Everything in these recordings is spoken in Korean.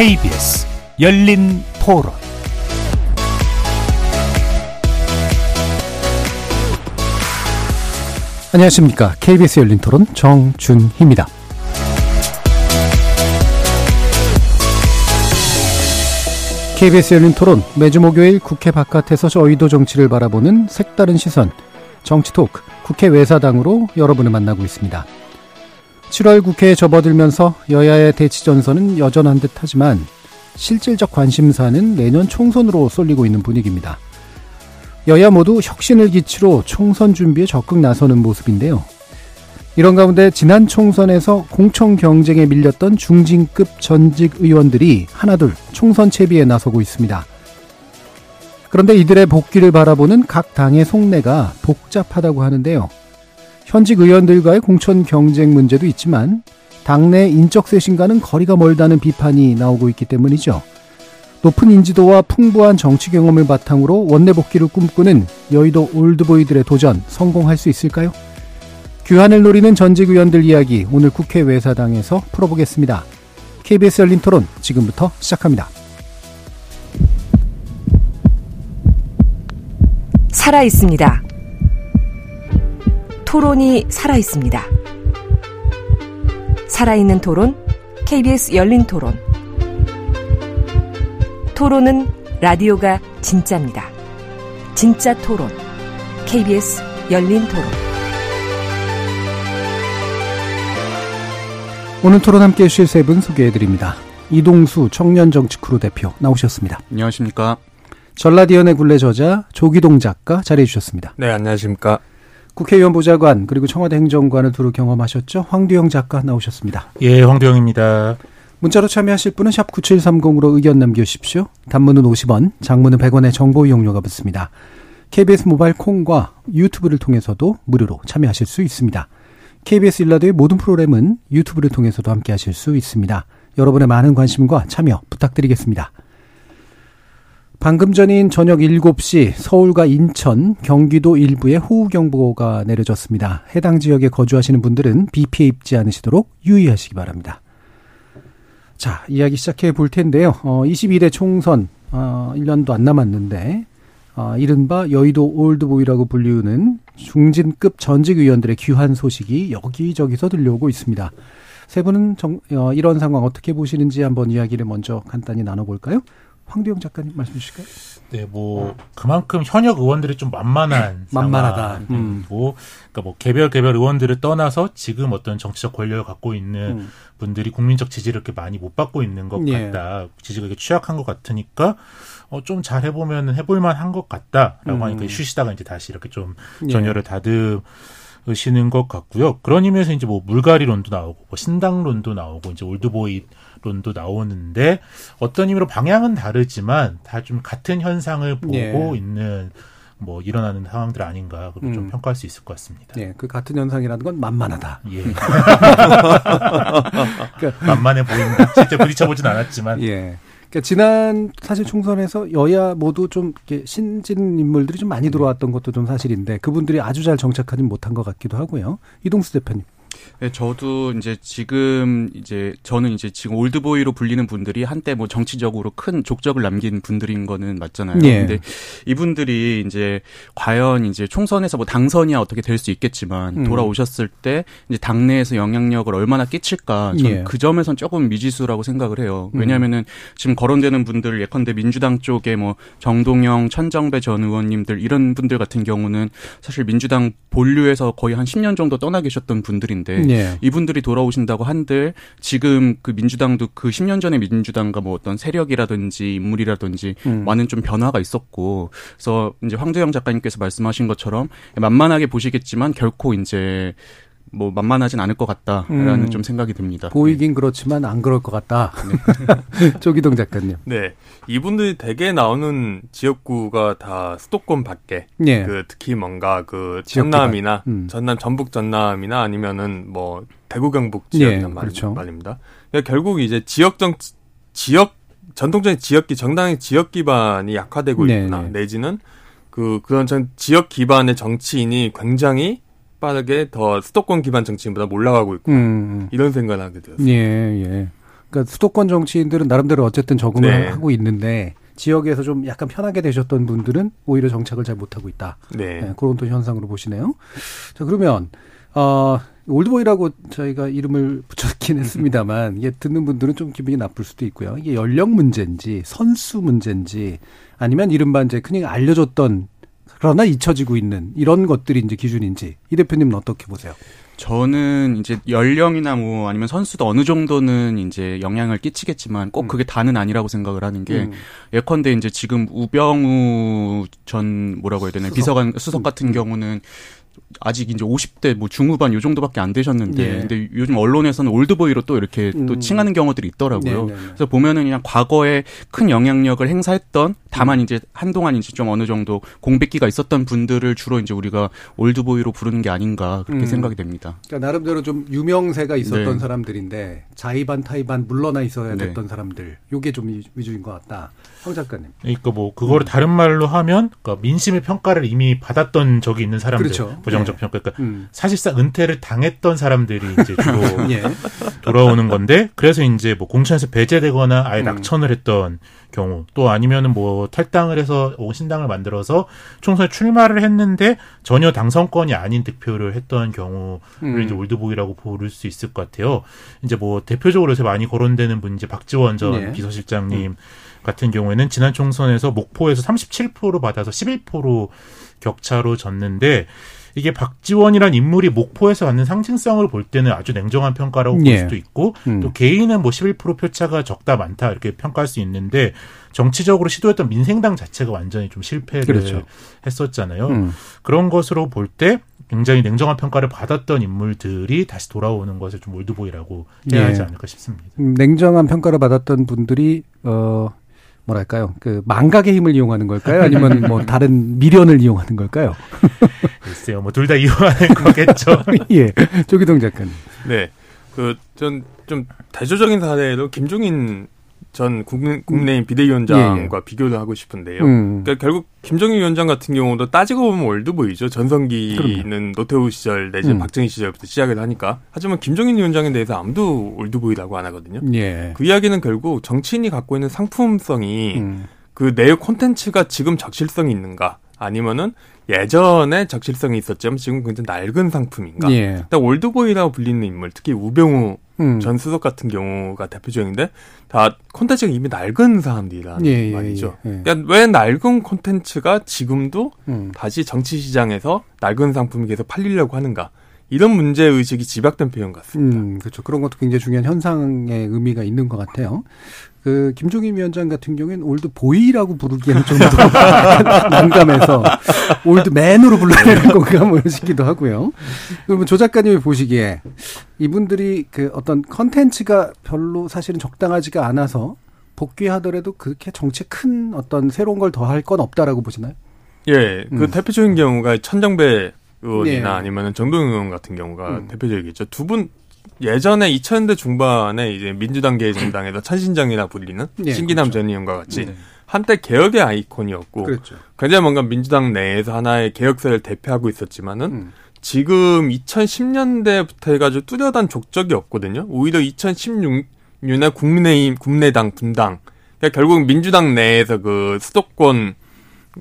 KBS 열린 토론 안녕하십니까. KBS 열린 토론 정준희입니다. KBS 열린 토론 매주 목요일 국회 바깥에서 저희도 정치를 바라보는 색다른 시선 정치 토크 국회 외사당으로 여러분을 만나고 있습니다. 7월 국회에 접어들면서 여야의 대치 전선은 여전한 듯 하지만 실질적 관심사는 내년 총선으로 쏠리고 있는 분위기입니다. 여야 모두 혁신을 기치로 총선 준비에 적극 나서는 모습인데요. 이런 가운데 지난 총선에서 공천 경쟁에 밀렸던 중진급 전직 의원들이 하나둘 총선 채비에 나서고 있습니다. 그런데 이들의 복귀를 바라보는 각 당의 속내가 복잡하다고 하는데요. 현직 의원들과의 공천 경쟁 문제도 있지만 당내 인적 쇄신과는 거리가 멀다는 비판이 나오고 있기 때문이죠. 높은 인지도와 풍부한 정치 경험을 바탕으로 원내 복귀를 꿈꾸는 여의도 올드보이들의 도전 성공할 수 있을까요? 규환을 노리는 전직 의원들 이야기 오늘 국회 외사당에서 풀어보겠습니다. KBS 열린 토론 지금부터 시작합니다. 살아 있습니다. 토론이 살아 있습니다. 살아있는 토론, KBS 열린 토론. 토론은 라디오가 진짜입니다. 진짜 토론, KBS 열린 토론. 오늘 토론 함께 해주실 세 분 소개해드립니다. 이동수 청년정치크루 대표 나오셨습니다. 안녕하십니까. 전라디언의 굴레 저자 조기동 작가 자리해주셨습니다. 네, 안녕하십니까. 국회의원 보좌관 그리고 청와대 행정관을 두루 경험하셨죠. 황두영 작가 나오셨습니다. 예, 황두영입니다. 문자로 참여하실 분은 샵 9730으로 의견 남겨주십시오. 단문은 50원, 장문은 100원의 정보 이용료가 붙습니다. KBS 모바일 콩과 유튜브를 통해서도 무료로 참여하실 수 있습니다. KBS 일라드의 모든 프로그램은 유튜브를 통해서도 함께 하실 수 있습니다. 여러분의 많은 관심과 참여 부탁드리겠습니다. 방금 전인 저녁 7시 서울과 인천, 경기도 일부에 호우경보가 내려졌습니다. 해당 지역에 거주하시는 분들은 비 피해 입지 않으시도록 유의하시기 바랍니다. 자, 이야기 시작해 볼 텐데요. 어, 22대 총선, 어, 1년도 안 남았는데, 어, 이른바 여의도 올드보이라고 불리우는 중진급 전직 의원들의 귀환 소식이 여기저기서 들려오고 있습니다. 세 분은 정, 어, 이런 상황 어떻게 보시는지 한번 이야기를 먼저 간단히 나눠볼까요? 황대영 작가님 말씀 주실까요? 네, 뭐 그만큼 현역 의원들이 좀 만만한 만만하다. 음. 그러니까 뭐 개별 개별 의원들을 떠나서 지금 어떤 정치적 권력을 갖고 있는 음. 분들이 국민적 지지를 이렇게 많이 못 받고 있는 것 예. 같다. 지지가 이렇게 취약한 것 같으니까 어, 좀 잘 해보면 해볼만 한 것 같다라고 음. 하니까 쉬시다가 이제 다시 이렇게 좀 예. 전열을 예. 다듬. 으시는 것 같고요. 그런 의미에서 이제 뭐 물갈이론도 나오고, 뭐 신당론도 나오고, 이제 올드보이 론도 나오는데 어떤 의미로 방향은 다르지만 다 좀 같은 현상을 보고 예. 있는 뭐 일어나는 상황들 아닌가 그렇게 음. 좀 평가할 수 있을 것 같습니다. 예, 그 같은 현상이라는 건 만만하다. 예. 그러니까 만만해 보인다. 실제 부딪혀보진 않았지만. 예. 그러니까 지난 사실 총선에서 여야 모두 좀 이렇게 신진 인물들이 좀 많이 들어왔던 것도 좀 사실인데 그분들이 아주 잘 정착하지 못한 것 같기도 하고요. 이동수 대표님. 네, 저도 이제 지금 이제 저는 이제 지금 올드보이로 불리는 분들이 한때 뭐 정치적으로 큰 족적을 남긴 분들인 거는 맞잖아요. 예. 근데 이분들이 이제 과연 이제 총선에서 뭐 당선이야 어떻게 될 수 있겠지만 음. 돌아오셨을 때 이제 당내에서 영향력을 얼마나 끼칠까 저는 예. 그 점에선 조금 미지수라고 생각을 해요. 음. 왜냐하면은 음. 지금 거론되는 분들 예컨대 민주당 쪽에 뭐 정동영, 천정배 전 의원님들 이런 분들 같은 경우는 사실 민주당 본류에서 거의 한 10년 정도 떠나 계셨던 분들인데 있는데 네. 이분들이 돌아오신다고 한들 지금 그 민주당도 그 10년 전에 민주당과 뭐 어떤 세력이라든지 인물이라든지 음. 많은 좀 변화가 있었고 그래서 이제 황도영 작가님께서 말씀하신 것처럼 만만하게 보시겠지만 결코 이제 뭐 만만하진 않을 것 같다라는 음. 좀 생각이 듭니다. 보이긴 네. 그렇지만 안 그럴 것 같다. 네. 조기동 작가님. 네, 이분들이 대개 나오는 지역구가 다 수도권 밖에. 네. 그 특히 뭔가 그 전남이나 음. 전남 전북 전남이나 아니면은 뭐 대구 경북 지역이란 네, 말, 그렇죠. 말입니다. 그러니까 결국 이제 지역 정 지역 전통적인 지역기 정당의 지역 기반이 약화되고 네, 있구나. 네. 내지는 그 그런 전 지역 기반의 정치인이 굉장히 빠르게 더 수도권 기반 정치인보다 올라가고 있고 음. 이런 생각을 하게 되었어요. 예, 예. 그러니까 수도권 정치인들은 나름대로 어쨌든 적응을 네. 하고 있는데 지역에서 좀 약간 편하게 되셨던 분들은 오히려 정착을 잘 못하고 있다. 네. 네 그런 또 현상으로 보시네요. 자, 그러면, 어, 올드보이라고 저희가 이름을 붙였긴 했습니다만, 이게 듣는 분들은 좀 기분이 나쁠 수도 있고요. 이게 연령 문제인지, 선수 문제인지, 아니면 이른바 이제 그냥 알려줬던, 그러나 잊혀지고 있는 이런 것들이 이제 기준인지, 이 대표님은 어떻게 보세요? 저는 이제 연령이나 뭐 아니면 선수도 어느 정도는 이제 영향을 끼치겠지만 꼭 음. 그게 다는 아니라고 생각을 하는 게 음. 예컨대 이제 지금 우병우 전 뭐라고 해야 되나 수석. 비서관 수석 같은 음. 경우는 아직 이제 50대 뭐 중후반 요 정도밖에 안 되셨는데 예. 근데 요즘 언론에서는 old boy로 또 이렇게 음. 또 칭하는 경우들이 있더라고요. 네네네. 네, 네. 그래서 보면은 그냥 과거에 큰 영향력을 행사했던 다만 음. 이제 한동안 이제 좀 어느 정도 공백기가 있었던 분들을 주로 이제 우리가 old boy로 부르는 게 아닌가 그렇게 음. 생각이 됩니다. 그러니까 나름대로 좀 유명세가 있었던 네. 사람들인데 자의반 타의반 물러나 있어야 네. 됐던 네. 사람들 요게 좀 위주인 것 같다. 황 작가님. 그러니까 뭐 그거를 음. 다른 말로 하면 그러니까 민심의 평가를 이미 받았던 적이 있는 사람들 그렇죠. 부정적 네. 평가 그러니까 음. 사실상 은퇴를 당했던 사람들이 이제 주로 예. 돌아오는 건데 그래서 이제 뭐 공천에서 배제되거나 아예 음. 낙천을 했던 경우 또 아니면은 뭐 탈당을 해서 신당을 만들어서 총선에 출마를 했는데 전혀 당선권이 아닌 득표를 했던 경우를 음. 이제 올드보이라고 부를 수 있을 것 같아요. 이제 뭐 대표적으로 요새 많이 거론되는 분 이제 박지원 전 네. 비서실장님 음. 같은 경우에는 지난 총선에서 목포에서 37% 받아서 11% 격차로 졌는데 이게 박지원이란 인물이 목포에서 갖는 상징성을 볼 때는 아주 냉정한 평가라고 볼 예. 수도 있고 음. 또 개인은 뭐 11% 표차가 적다 많다 이렇게 평가할 수 있는데 정치적으로 시도했던 민생당 자체가 완전히 좀 실패를 그렇죠. 했었잖아요. 음. 그런 것으로 볼 때 굉장히 냉정한 평가를 받았던 인물들이 다시 돌아오는 것을 좀 올드보이라고 해야 하지 예. 않을까 싶습니다. 음, 냉정한 평가를 받았던 분들이 어 뭐랄까요? 그 망각의 힘을 이용하는 걸까요? 아니면 뭐 다른 미련을 이용하는 걸까요? 글쎄요, 뭐 둘 다 이용하는 거겠죠. 예, 조기동 작가님. 네, 그 전 좀 대조적인 사례로 김종인 전 국내, 국내인 비대위원장과 예, 예. 비교를 하고 싶은데요. 음. 그러니까 결국 김종인 위원장 같은 경우도 따지고 보면 old boy죠. 전성기는 그럼요. 노태우 시절 내지 음. 박정희 시절부터 시작을 하니까. 하지만 김종인 위원장에 대해서 아무도 old boy라고 안 하거든요. 예. 그 이야기는 결국 정치인이 갖고 있는 상품성이 음. 그 내용 콘텐츠가 지금 적실성이 있는가 아니면은 예전에 적실성이 있었지만 지금 굉장히 낡은 상품인가. 예. 올드보이라고 불리는 인물, 특히 우병우 음. 전 수석 같은 경우가 대표적인데 다 콘텐츠가 이미 낡은 사람들이란 예, 예, 말이죠. 예, 예. 그러니까 왜 낡은 콘텐츠가 지금도 음. 다시 정치 시장에서 낡은 상품이 계속 팔리려고 하는가? 이런 문제 의식이 집약된 표현 같습니다. 음, 그렇죠. 그런 것도 굉장히 중요한 현상의 의미가 있는 것 같아요. 그 김종인 위원장 같은 경우에는 old boy라고 부르기에는 좀 난감해서 old man으로 불러야 되는 건가 뭐 싶기도 하고요. 그러면 조 작가님이 보시기에 이분들이 그 어떤 컨텐츠가 별로 사실은 적당하지가 않아서 복귀하더라도 그렇게 정치에 큰 어떤 새로운 걸 더 할 건 없다라고 보시나요? 예, 그 음. 대표적인 경우가 천정배 의원이나 네. 아니면 정동영 의원 같은 경우가 음. 대표적이겠죠. 두 분 예전에 2000년대 중반에 이제 민주당 개정당에서 천신정이라 불리는 네, 신기남 그렇죠. 전 의원과 같이 네. 한때 개혁의 아이콘이었고 그렇죠. 굉장히 뭔가 민주당 내에서 하나의 개혁세를 대표하고 있었지만은 음. 지금 2010년대부터 해가지고 뚜렷한 족적이 없거든요. 오히려 2016년에 국민의힘, 국민의당 분당. 그러니까 결국 민주당 내에서 그 수도권,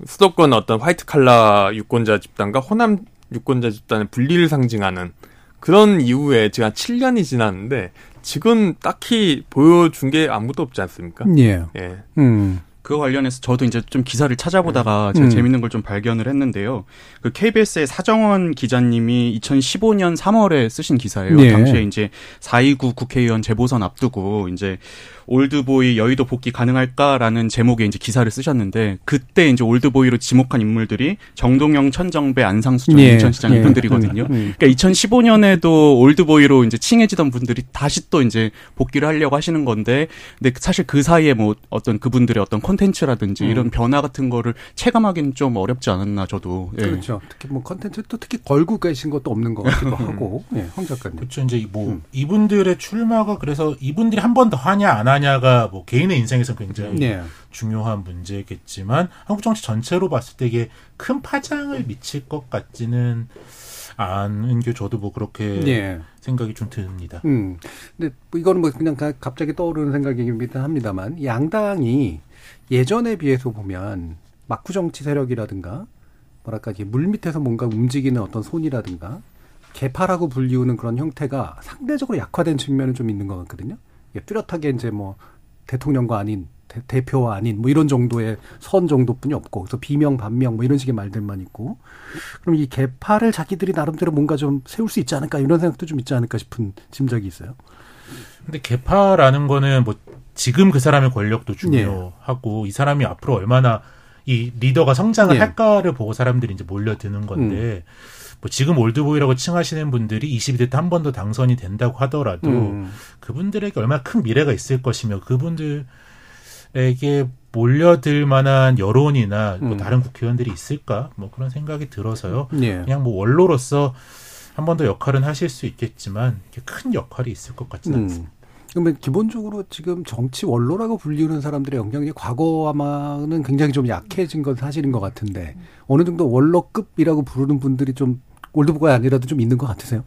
수도권 어떤 화이트 칼라 유권자 집단과 호남 유권자 집단의 분리를 상징하는 그런 이후에 지금 한 7년이 지났는데 지금 딱히 보여준 게 아무도 없지 않습니까? 예. 예. 음. 그 관련해서 저도 이제 좀 기사를 찾아보다가 음. 제가 음. 재밌는 걸 좀 발견을 했는데요. 그 KBS의 사정원 기자님이 2015년 3월에 쓰신 기사예요. 예. 당시에 이제 429 국회의원 재보선 앞두고 이제 old boy 여의도 복귀 가능할까라는 제목의 이제 기사를 쓰셨는데 그때 이제 old boy로 지목한 인물들이 정동영, 천정배, 안상수 전 예. 인천시장 예. 이분들이거든요. 음. 그러니까 2015년에도 old boy로 이제 칭해지던 분들이 다시 또 이제 복귀를 하려고 하시는 건데 근데 사실 그 사이에 뭐 어떤 그분들의 어떤 콘텐츠라든지 음. 이런 변화 같은 거를 체감하기는 좀 어렵지 않았나 저도. 예. 그렇죠. 특히 뭐 콘텐츠 또 특히 걸고 계신 것도 없는 것 같기도 하고. 예, 황 작가님. 그렇죠. 이제 뭐 음. 이분들의 출마가 그래서 이분들이 한 번 더 하냐 안 하냐 하냐가 뭐 개인의 인생에서 굉장히 네. 중요한 문제겠지만 한국 정치 전체로 봤을 때 이게 큰 파장을 미칠 것 같지는 아는 게 저도 뭐 그렇게 예. 생각이 좀 듭니다. 음. 근데 뭐 이거는 뭐 그냥 갑자기 떠오르는 생각이긴 합니다만 양당이 예전에 비해서 보면 막구 정치 세력이라든가 뭐랄까 이게 물 밑에서 뭔가 움직이는 어떤 손이라든가 개파라고 불리우는 그런 형태가 상대적으로 약화된 측면은 좀 있는 것 같거든요. 뚜렷하게 이제 뭐 대통령과 아닌 대, 표와 아닌 뭐 이런 정도의 선 정도뿐이 없고 그래서 비명 반명 뭐 이런 식의 말들만 있고 그럼 이 개파를 자기들이 나름대로 뭔가 좀 세울 수 있지 않을까 이런 생각도 좀 있지 않을까 싶은 짐작이 있어요. 근데 개파라는 거는 뭐 지금 그 사람의 권력도 중요하고 네. 이 사람이 앞으로 얼마나 이 리더가 성장을 네. 할까를 보고 사람들이 이제 몰려드는 건데 음. 뭐 지금 올드보이라고 칭하시는 분들이 22대 때 한 번 더 당선이 된다고 하더라도 음. 그분들에게 얼마나 큰 미래가 있을 것이며 그분들에게 몰려들 만한 여론이나 뭐 음. 다른 국회의원들이 있을까 뭐 그런 생각이 들어서요. 예. 그냥 뭐 원로로서 한 번 더 역할은 하실 수 있겠지만 큰 역할이 있을 것 같지는 음. 않습니다. 그러면 기본적으로 지금 정치 원로라고 불리우는 사람들의 영향력이 과거와는 굉장히 좀 약해진 건 사실인 것 같은데 어느 정도 원로급이라고 부르는 분들이 좀 올드보가 아니라도 좀 있는 것 같으세요?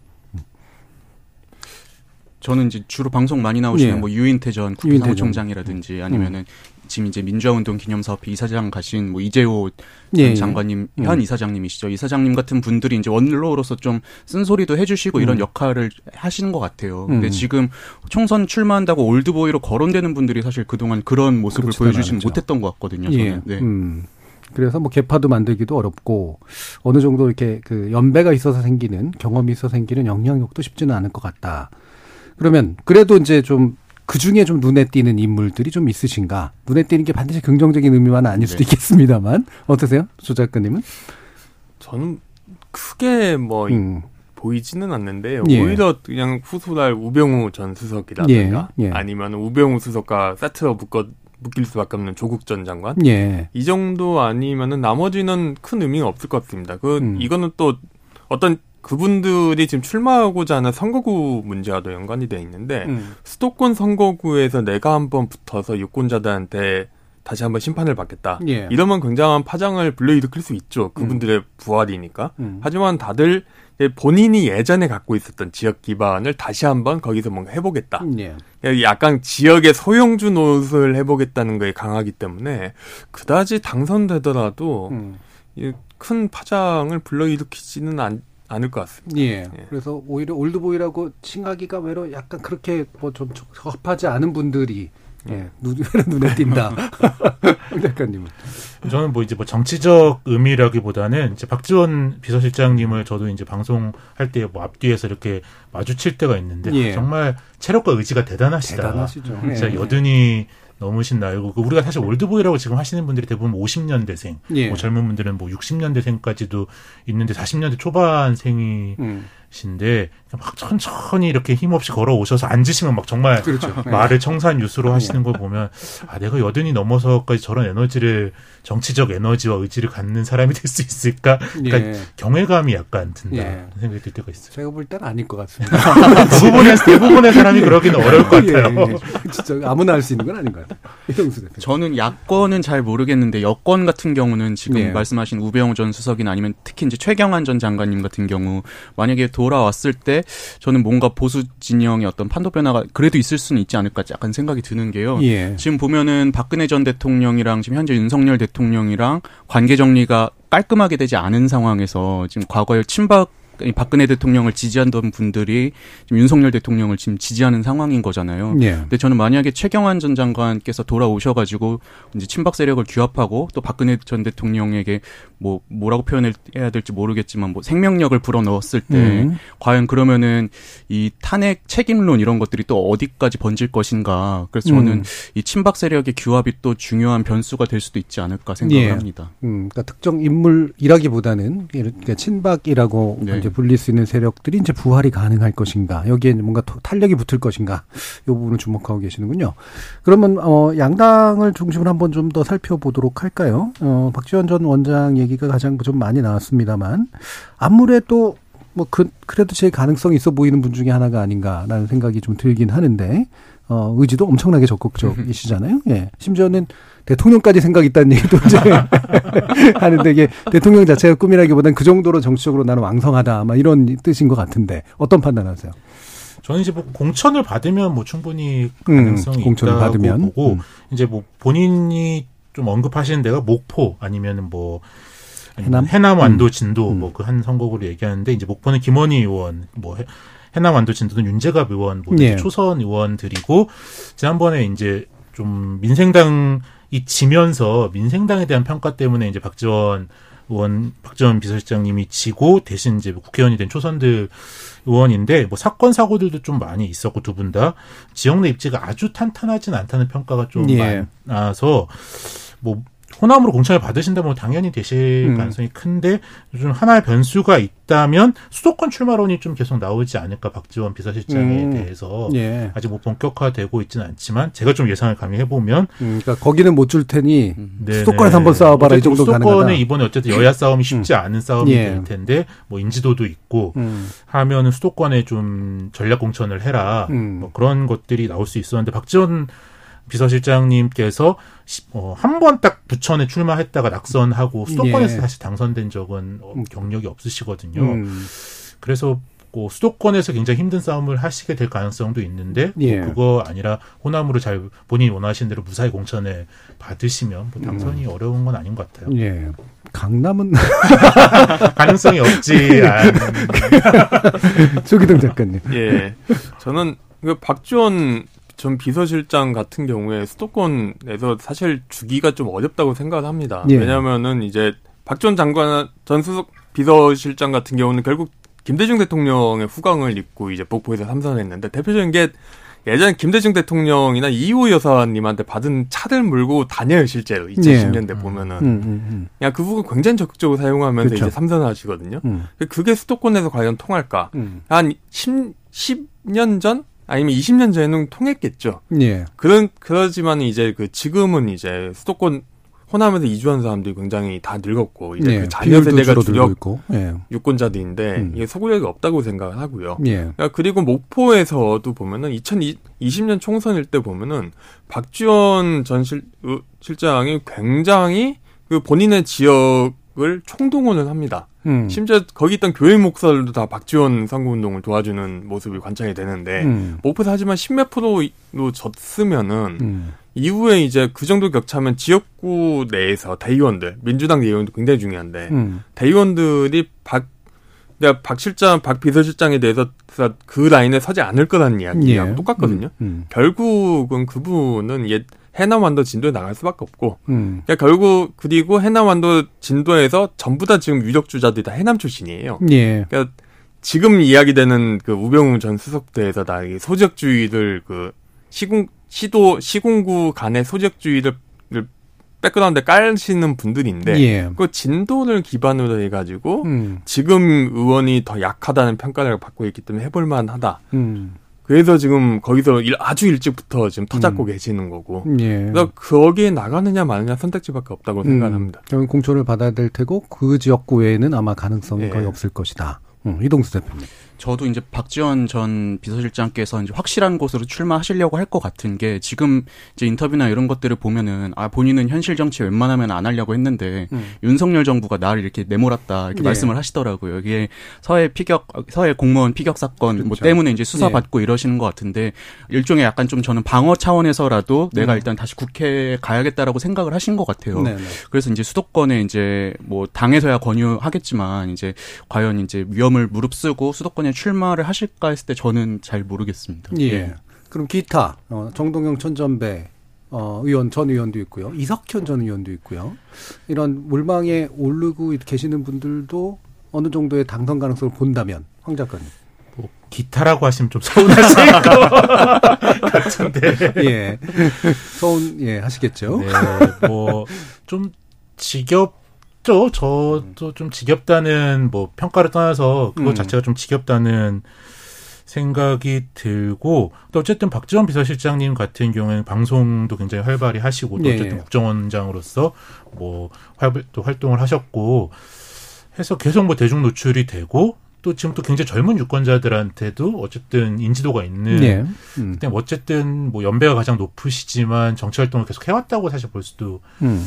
저는 이제 주로 방송 많이 나오시는 예. 뭐 유인태 전 국회 사무총장이라든지 아니면은 음. 지금 이제 민주화운동 기념사업회 이사장 가신 뭐 이재호 예, 예. 장관님 음. 현 이사장님이시죠. 이사장님 같은 분들이 이제 원로로서 좀 쓴소리도 해주시고 음. 이런 역할을 하시는 것 같아요. 근데 음. 지금 총선 출마한다고 올드보이로 거론되는 분들이 사실 그동안 그런 모습을 보여주지는 못했던 것 같거든요. 저는. 예. 네. 음. 그래서 뭐 개파도 만들기도 어렵고 어느 정도 이렇게 그 연배가 있어서 생기는 경험이 있어서 생기는 영향력도 쉽지는 않을 것 같다. 그러면 그래도 이제 좀 그 중에 좀 눈에 띄는 인물들이 좀 있으신가? 눈에 띄는 게 반드시 긍정적인 의미만은 아닐 수도 네. 있겠습니다만 어떠세요, 조 작가님은? 저는 크게 뭐 음. 보이지는 않는데 예. 오히려 그냥 후수달 우병우 전 수석이라든가 예. 예. 아니면 우병우 수석과 세트로 묶어 묶일 수밖에 없는 조국 전 장관 예. 이 정도 아니면은 나머지는 큰 의미가 없을 것 같습니다. 그 음. 이거는 또 어떤 그분들이 지금 출마하고자 하는 선거구 문제와도 연관이 돼 있는데 음. 수도권 선거구에서 내가 한번 붙어서 유권자들한테 다시 한번 심판을 받겠다. 예. 이러면 굉장한 파장을 불러일으킬 수 있죠. 그분들의 음. 부활이니까. 음. 하지만 다들 본인이 예전에 갖고 있었던 지역 기반을 다시 한번 거기서 뭔가 해보겠다. 음, 예. 약간 지역의 소형주 노릇을 해보겠다는 거에 강하기 때문에 그다지 당선되더라도 음. 큰 파장을 불러일으키지는 않, 않을 것 같습니다. 예. 예. 그래서 오히려 old boy라고 칭하기가 의외로 약간 그렇게 뭐 좀 적합하지 않은 분들이 예, 눈, 눈에 띈다. 작가님은. 저는 뭐 이제 뭐 정치적 의미라기보다는 이제 박지원 비서실장님을 저도 이제 방송할 때 뭐 앞뒤에서 이렇게 마주칠 때가 있는데 예. 정말 체력과 의지가 대단하시다. 대단하시죠. 진짜 예. 여든이 넘으신 나이고 그 우리가 사실 old boy라고 지금 하시는 분들이 대부분 50년대생, 예. 뭐 젊은 분들은 뭐 60년대생까지도 있는데 40년대 초반생이 음. 신데 막 천천히 이렇게 힘없이 걸어 오셔서 앉으시면 막 정말 그렇죠. 네. 말을 청산 유수로 네. 하시는 걸 보면 아 내가 여든이 넘어서까지 저런 에너지를 정치적 에너지와 의지를 갖는 사람이 될 수 있을까? 그러니까 예. 경외감이 약간 든다 예. 생각이 들 때가 있어요. 제가 볼 때는 아닐 것 같습니다. 대부분의 대부분의 사람이 그러기는 어려울 것 예, 같아요. 예, 예. 진짜 아무나 할 수 있는 건 아닌 것 같아요. 저는 야권은 잘 모르겠는데 여권 같은 경우는 지금 예. 말씀하신 우병우 전 수석이나 아니면 특히 이제 최경환 전 장관님 같은 경우 만약에 돌아왔을 때 저는 뭔가 보수 진영의 어떤 판도 변화가 그래도 있을 수는 있지 않을까 약간 생각이 드는 게요. 예. 지금 보면은 박근혜 전 대통령이랑 지금 현재 윤석열 대통령이랑 관계 정리가 깔끔하게 되지 않은 상황에서 지금 과거에 친박 박근혜 대통령을 지지하던 분들이 지금 윤석열 대통령을 지금 지지하는 상황인 거잖아요. 예. 근데 저는 만약에 최경환 전 장관께서 돌아오셔가지고 이제 친박 세력을 규합하고 또 박근혜 전 대통령에게 뭐 뭐라고 표현해야 될지 모르겠지만 뭐 생명력을 불어넣었을 때 음. 과연 그러면은 이 탄핵 책임론 이런 것들이 또 어디까지 번질 것인가. 그래서 저는 음. 이 친박 세력의 규합이 또 중요한 변수가 될 수도 있지 않을까 생각을 예. 합니다. 음, 그러니까 특정 인물이라기보다는 그러니까 친박이라고 네. 이제 불릴 수 있는 세력들이 이제 부활이 가능할 것인가 여기에 뭔가 탄력이 붙을 것인가 이 부분을 주목하고 계시는군요. 그러면 어 양당을 중심으로 한번 좀 더 살펴보도록 할까요? 어 박지원 전 원장 얘기가 가장 좀 많이 나왔습니다만 아무래도 뭐 그, 그래도 제일 가능성이 있어 보이는 분 중에 하나가 아닌가라는 생각이 좀 들긴 하는데 어, 의지도 엄청나게 적극적이시잖아요. 예. 심지어는 대통령까지 생각이 있다는 얘기도 이제 하는데 이게 대통령 자체가 꿈이라기보다는 그 정도로 정치적으로 나는 왕성하다, 막 이런 뜻인 것 같은데 어떤 판단하세요? 저는 이제 뭐 공천을 받으면 뭐 충분히 음, 가능성이 음, 공천을 있다고 받으면. 보고 음. 이제 뭐 본인이 좀 언급하시는 데가 목포 아니면은 뭐 해남 해남 완도 음. 진도 음. 뭐그 한 선거구로 얘기하는데 이제 목포는 김원희 의원 뭐 해, 해남 완도 진도는 윤재갑 의원 뭐 예. 초선 의원들이고 지난번에 이제 좀 민생당 이 지면서 민생당에 대한 평가 때문에 이제 박지원 의원 박지원 비서실장님이 지고 대신 이제 국회의원이 된 초선들 의원인데 뭐 사건 사고들도 좀 많이 있었고 두 분 다 지역 내 입지가 아주 탄탄하진 않다는 평가가 좀 예. 많아서 뭐 호남으로 공천을 받으신다면 당연히 되실 음. 가능성이 큰데 좀 하나의 변수가 있다면 수도권 출마론이 좀 계속 나오지 않을까 박지원 비서실장에 음. 대해서 예. 아직 뭐 본격화되고 있지는 않지만 제가 좀 예상을 감히 해보면 음, 그러니까 거기는 못 줄 테니 음. 수도권에서 한번 싸워봐라 이 정도 수도권에 가능하다. 이번에 어쨌든 여야 싸움이 쉽지 음. 않은 싸움이 예. 될 텐데 뭐 인지도도 있고 음. 하면은 수도권에 좀 전략 공천을 해라 뭐 그런 것들이 나올 수 있었는데 박지원 비서실장님께서 어, 한 번 딱 부천에 출마했다가 낙선하고 수도권에서 예. 다시 당선된 적은 어, 음. 경력이 없으시거든요. 음. 그래서 뭐 수도권에서 굉장히 힘든 싸움을 하시게 될 가능성도 있는데 뭐 예. 뭐 그거 아니라 호남으로 잘 본인이 원하시는 대로 무사히 공천에 받으시면 뭐 당선이 음. 어려운 건 아닌 것 같아요. 예. 강남은 가능성이 없지. 조기동 작가님. 예. 저는 그 박지원 전 비서실장 같은 경우에 수도권에서 사실 주기가 좀 어렵다고 생각을 합니다. 예. 왜냐하면은 이제 박 전 장관 전 수석 비서실장 같은 경우는 결국 김대중 대통령의 후광을 입고 이제 복부에서 삼선했는데 대표적인 게 예전 김대중 대통령이나 이호 여사님한테 받은 차를 몰고 다녀요 실제로 2010년대 예. 보면은 음, 음, 음. 그냥 그 부분 굉장히 적극적으로 사용하면서 그쵸. 이제 삼선하시거든요. 음. 그게 수도권에서 과연 통할까? 음. 한 10, 10년 전 아니면 20년 전에는 통했겠죠. 예. 그런 그러지만 이제 그 지금은 이제 수도권 호남에서 이주한 사람들이 굉장히 다 늙었고 이제 예. 그 자녀 세대가 주력 예. 유권자들인데 음. 이게 소구력이 없다고 생각을 하고요. 예. 그러니까 그리고 목포에서도 보면은 2020년 총선일 때 보면은 박지원 전 실, 실장이 굉장히 그 본인의 지역을 총동원을 합니다. 음. 심지어 거기 있던 교회 목사들도 다 박지원 선거운동을 도와주는 모습이 관찰이 되는데 음. 목표에서 하지만 십몇 프로로 졌으면은 음. 이후에 이제 그 정도 격차면 지역구 내에서 대의원들 민주당 대의원도 굉장히 중요한데 음. 대의원들이 박 내가 박 실장, 박 비서실장에 대해서 그 라인에 서지 않을 거라는 이야기랑 예. 똑같거든요. 음, 음. 결국은 그분은 옛 해남 완도 진도에 나갈 수밖에 없고 음. 그러니까 결국 그리고 해남 완도 진도에서 전부 다 지금 유력 주자들이 다 해남 출신이에요. 예. 그러니까 지금 이야기되는 그 우병우 전 수석대에서 다 소적주의를 그 시군 시도 시군구 간의 소적주의를 백그라운드에 깔시는 분들인데 예. 그 진도를 기반으로 해가지고 음. 지금 의원이 더 약하다는 평가를 받고 있기 때문에 해볼 만하다. 음. 그래서 지금 거기서 일, 아주 일찍부터 지금 터잡고 음. 계시는 거고. 예. 그래서 거기에 나가느냐 마느냐 선택지밖에 없다고 음. 생각합니다. 그럼 공천을 받아야 될 테고 그 지역구 외에는 아마 가능성이 예. 거의 없을 것이다. 음, 이동수 대표님. 저도 이제 박지원 전 비서실장께서 이제 확실한 곳으로 출마하시려고 할 것 같은 게 지금 이제 인터뷰나 이런 것들을 보면은 아 본인은 현실 정치 웬만하면 안 하려고 했는데 음. 윤석열 정부가 나를 이렇게 내몰았다 이렇게 네. 말씀을 하시더라고요. 이게 서해 피격 서해 공무원 피격 사건 뭐 그렇죠. 뭐 때문에 이제 수사 받고 네. 이러시는 것 같은데 일종의 약간 좀 저는 방어 차원에서라도 내가 음. 일단 다시 국회에 가야겠다라고 생각을 하신 것 같아요. 네네. 네. 그래서 이제 수도권에 이제 뭐 당에서야 권유하겠지만 이제 과연 이제 위험을 무릅쓰고 수도권에 출마를 하실까 했을 때 저는 잘 모르겠습니다. 예. 네. 그럼 기타 어, 정동영 천전배 어, 의원 전 의원도 있고요. 이석현 전 의원도 있고요. 이런 물망에 오르고 계시는 분들도 어느 정도의 당선 가능성을 본다면 황 작가님. 뭐 기타라고 하시면 좀 서운하실 것 같은데. 예. 서운 예 하시겠죠. 네. 뭐 좀 지겹 죠 저도 좀 지겹다는 뭐 평가를 떠나서 그것 음. 자체가 좀 지겹다는 생각이 들고 또 어쨌든 박지원 비서실장님 같은 경우에는 방송도 굉장히 활발히 하시고 또 네. 어쨌든 네. 국정원장으로서 뭐 활, 또 활동을 하셨고 해서 계속 뭐 대중 노출이 되고 또 지금 또 굉장히 젊은 유권자들한테도 어쨌든 인지도가 있는 예. 음. 근데 어쨌든 뭐 연배가 가장 높으시지만 정치 활동을 계속 해왔다고 사실 볼 수도 음.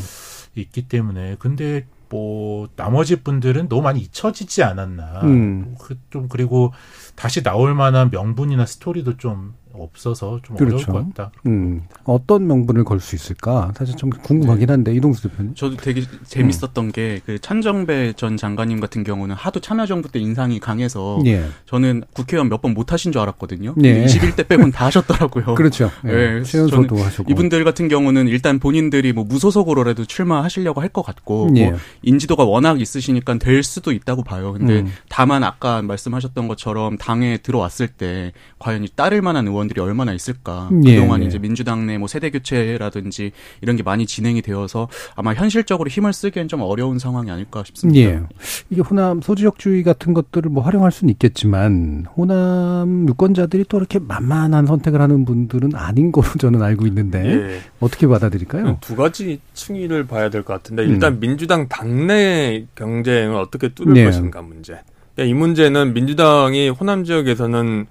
있기 때문에 근데 뭐 나머지 분들은 너무 많이 잊혀지지 않았나 음. 그좀 그리고 다시 나올 만한 명분이나 스토리도 좀 없어서 좀 그렇죠. 어려울 것 같다. 음. 어떤 명분을 걸 수 있을까? 사실 좀 궁금하긴 네. 한데 네. 이동수 대표님. 저도 되게 재밌었던 음. 게그 천정배 전 장관님 같은 경우는 하도 참여정부 때 인상이 강해서 예. 저는 국회의원 몇 번 못 하신 줄 알았거든요. 예. 21대 빼곤 다 하셨더라고요. 그렇죠. 예. 최연소도 하셨고 이분들 같은 경우는 일단 본인들이 뭐 무소속으로라도 출마하시려고 할 것 같고 예. 뭐 인지도가 워낙 있으시니까 될 수도 있다고 봐요. 근데 음. 다만 아까 말씀하셨던 것처럼 당에 들어왔을 때 과연 따를 만한 의원 의원들이 얼마나 있을까. 예, 그동안 예. 이제 민주당 내 뭐 세대 교체라든지 이런 게 많이 진행이 되어서 아마 현실적으로 힘을 쓰기엔 좀 어려운 상황이 아닐까 싶습니다. 예. 이게 호남 소지역주의 같은 것들을 뭐 활용할 수는 있겠지만 호남 유권자들이 또 이렇게 만만한 선택을 하는 분들은 아닌 걸로 저는 알고 있는데 예. 어떻게 받아들일까요? 두 가지 층위를 봐야 될 것 같은데 일단 음. 민주당 당내 경쟁을 어떻게 뚫을 예. 것인가 문제. 이 문제는 민주당이 호남 지역에서는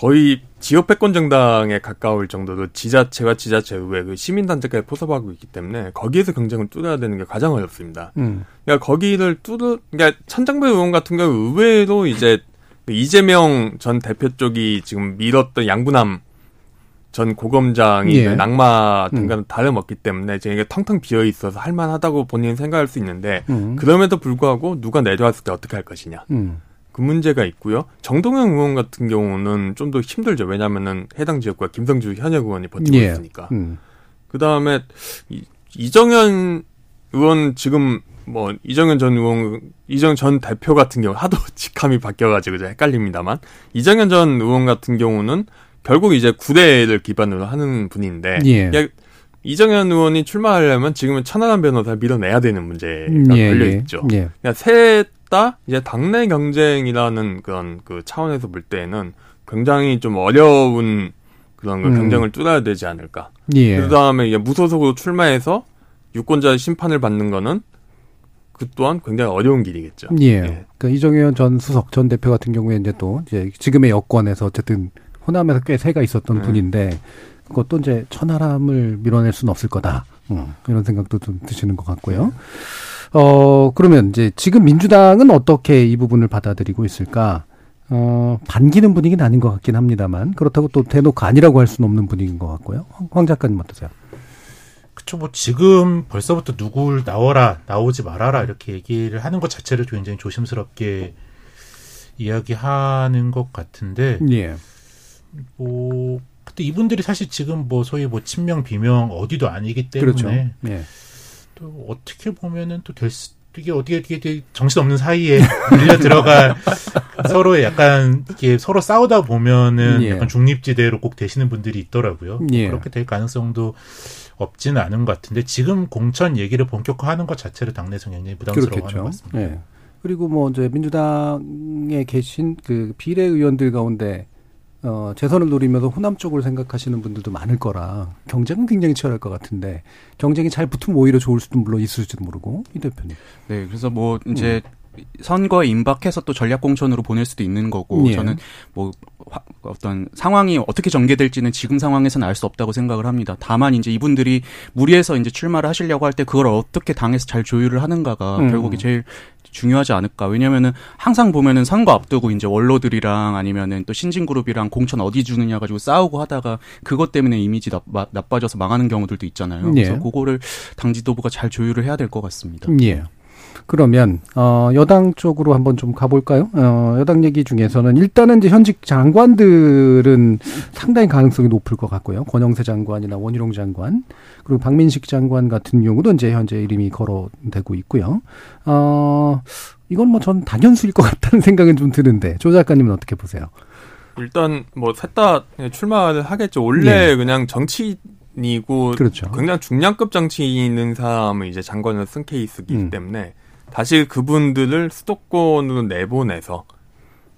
거의 지역 패권 정당에 가까울 정도로 지자체와 지자체 의회 그 시민 단체까지 포섭하고 있기 때문에 거기에서 경쟁을 뚫어야 되는 게 가장 어렵습니다. 음. 그러니까 거기를 뚫어 그러니까 천장배 의원 같은 경우 의외로 이제 그 이재명 전 대표 쪽이 지금 밀었던 양부남 전 고검장이 예. 낙마 등과는 음. 다름없기 때문에 지금 이게 텅텅 비어 있어서 할만하다고 본인은 생각할 수 있는데 음. 그럼에도 불구하고 누가 내려왔을 때 어떻게 할 것이냐. 음. 그 문제가 있고요. 정동영 의원 같은 경우는 좀 더 힘들죠. 왜냐하면은 해당 지역과 김성주 현역 의원이 버티고 예. 있으니까. 음. 그 다음에 이정현 의원 지금 뭐 이정현 전 의원 이정 전 대표 같은 경우 하도 직함이 바뀌어가지고 이제 헷갈립니다만 이정현 전 의원 같은 경우는 결국 이제 구대를 기반으로 하는 분인데 예. 이정현 의원이 출마하려면 지금은 천하람 변호사를 밀어내야 되는 문제가 음, 예, 걸려 예. 있죠. 예. 그러니까 셋다 이제 당내 경쟁이라는 그런 그 차원에서 볼 때에는 굉장히 좀 어려운 그런 음. 경쟁을 뚫어야 되지 않을까. 예. 그 다음에 이제 무소속으로 출마해서 유권자 심판을 받는 거는 그 또한 굉장히 어려운 길이겠죠. 예. 예. 그러니까 이정현 전 수석 전 대표 같은 경우에 이제 또 이제 지금의 여권에서 어쨌든 호남에서 꽤 세가 있었던 음. 분인데 그것도 이제 천하람을 밀어낼 수는 없을 거다. 음, 이런 생각도 좀 드시는 것 같고요. 음. 어, 그러면 이제 지금 민주당은 어떻게 이 부분을 받아들이고 있을까? 어, 반기는 분위기는 아닌 것 같긴 합니다만, 그렇다고 또 대놓고 아니라고 할 수는 없는 분위기인 것 같고요. 황 작가님 어떠세요? 그쵸, 뭐 지금 벌써부터 누굴 나와라, 나오지 말아라, 이렇게 얘기를 하는 것 자체를 굉장히 조심스럽게 이야기하는 것 같은데, 예. 뭐, 그때 이분들이 사실 지금 뭐 소위 뭐 친명, 비명 어디도 아니기 때문에, 그렇죠. 예. 또 어떻게 보면은 또 될 수, 이게 어떻게 어떻게 정신 없는 사이에 밀려 들어갈 서로 약간 이게 서로 싸우다 보면은 예. 약간 중립지대로 꼭 되시는 분들이 있더라고요. 예. 그렇게 될 가능성도 없지는 않은 것 같은데 지금 공천 얘기를 본격화하는 것 자체를 당내에서 굉장히 부담스러워하는 것 같습니다. 예. 그리고 뭐 이제 민주당에 계신 그 비례 의원들 가운데 어, 재선을 노리면서 호남 쪽을 생각하시는 분들도 많을 거라 경쟁은 굉장히 치열할 것 같은데 경쟁이 잘 붙으면 오히려 좋을 수도 물론 있을지도 모르고 이 대표님. 네, 그래서 뭐 이제 음. 선거에 임박해서 또 전략 공천으로 보낼 수도 있는 거고 예. 저는 뭐 어떤 상황이 어떻게 전개될지는 지금 상황에서는 알 수 없다고 생각을 합니다. 다만 이제 이분들이 무리해서 이제 출마를 하시려고 할 때 그걸 어떻게 당에서 잘 조율을 하는가가 음. 결국이 제일 중요하지 않을까. 왜냐면은 항상 보면은 선거 앞두고 이제 원로들이랑 아니면은 또 신진그룹이랑 공천 어디 주느냐 가지고 싸우고 하다가 그것 때문에 이미지 나빠, 나빠져서 망하는 경우들도 있잖아요. 예. 그래서 그거를 당 지도부가 잘 조율을 해야 될 것 같습니다. 예. 그러면 어 여당 쪽으로 한번 좀 가볼까요? 어 여당 얘기 중에서는 일단은 이제 현직 장관들은 상당히 가능성이 높을 것 같고요. 권영세 장관이나 원희룡 장관 그리고 박민식 장관 같은 경우도 이제 현재 이름이 거론되고 있고요. 어 이건 뭐 전 당연수일 것 같다는 생각은 좀 드는데 조 작가님은 어떻게 보세요? 일단 뭐 셋 다 출마를 하겠죠. 원래 네. 그냥 정치 이고 그렇죠. 굉장히 중량급 정치인 있는 사람을 이제 장관을 쓴 케이스이기 음. 때문에 다시 그분들을 수도권으로 내보내서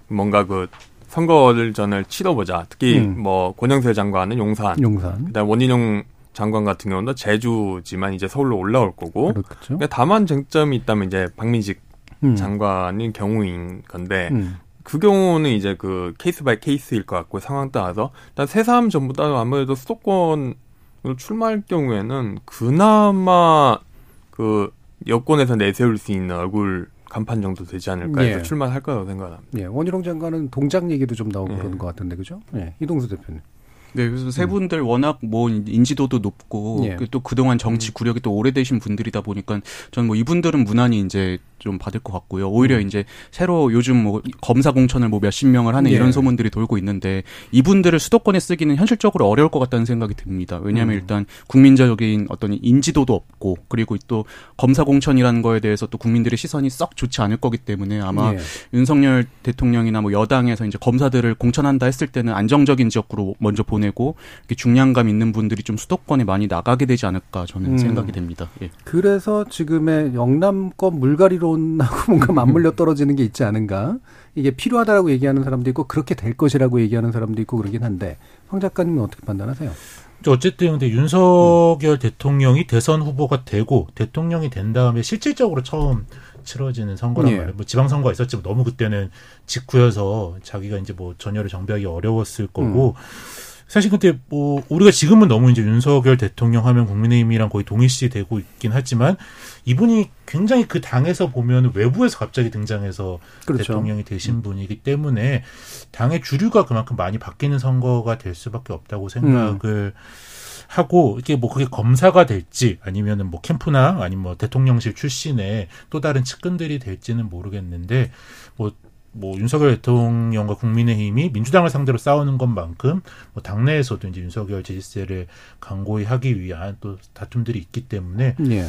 뭔가 그 선거를 전을 치러보자. 특히 음. 뭐 권영세 장관은 용산, 용산. 그다음 원인용 장관 같은 경우는 제주지만 이제 서울로 올라올 거고. 그렇죠. 그러니까 다만 쟁점이 있다면 이제 박민식 음. 장관인 경우인 건데 음. 그 경우는 이제 그 case by case일 것 같고 상황 따라서 일단 새삼 전부 다 아무래도 수도권으로 출마할 경우에는 그나마 그 여권에서 내세울 수 있는 얼굴 간판 정도 되지 않을까 해서 예. 출마할 거라고 생각합니다. 예, 원희룡 장관은 동작 얘기도 좀 나오고 예. 그러는 것 같은데 그죠? 예, 이동수 대표님. 네, 그래서 세 음. 분들 워낙 뭐 인지도도 높고 예. 그 또 그동안 정치 음. 구력이 또 오래되신 분들이다 보니까 저는 뭐 이분들은 무난히 이제 좀 받을 것 같고요. 오히려 음. 이제 새로 요즘 뭐 검사 공천을 뭐 몇십 명을 하는 예. 이런 소문들이 돌고 있는데 이분들을 수도권에 쓰기는 현실적으로 어려울 것 같다는 생각이 듭니다. 왜냐하면 음. 일단 국민적인 어떤 인지도도 없고 그리고 또 검사 공천이라는 거에 대해서 또 국민들의 시선이 썩 좋지 않을 거기 때문에 아마 예. 윤석열 대통령이나 뭐 여당에서 이제 검사들을 공천한다 했을 때는 안정적인 지역구로 먼저 보내 보내고 이렇게 중량감 있는 분들이 좀 수도권에 많이 나가게 되지 않을까 저는 음. 생각이 됩니다. 예. 그래서 지금의 영남권 물갈이론하고 뭔가 맞물려 떨어지는 게 있지 않은가? 이게 필요하다라고 얘기하는 사람도 있고 그렇게 될 것이라고 얘기하는 사람도 있고 그러긴 한데 황 작가님은 어떻게 판단하세요? 어쨌든 근데 윤석열 음. 대통령이 대선 후보가 되고 대통령이 된 다음에 실질적으로 처음 치러지는 선거란 예. 말이에요. 뭐 지방선거가 있었지만 너무 그때는 직후여서 자기가 이제 뭐 전열을 정비하기 어려웠을 거고 음. 사실 근데 뭐 우리가 지금은 너무 이제 윤석열 대통령 하면 국민의힘이랑 거의 동일시 되고 있긴 하지만 이분이 굉장히 그 당에서 보면 외부에서 갑자기 등장해서 그렇죠. 대통령이 되신 음. 분이기 때문에 당의 주류가 그만큼 많이 바뀌는 선거가 될 수밖에 없다고 생각을 음. 하고 이게 뭐 그게 검사가 될지 아니면은 뭐 캠프나 아니면 뭐 대통령실 출신의 또 다른 측근들이 될지는 모르겠는데 뭐 뭐 윤석열 대통령과 국민의힘이 민주당을 상대로 싸우는 것만큼 뭐 당내에서도 이제 윤석열 지지세를 강고히 하기 위한 또 다툼들이 있기 때문에 예.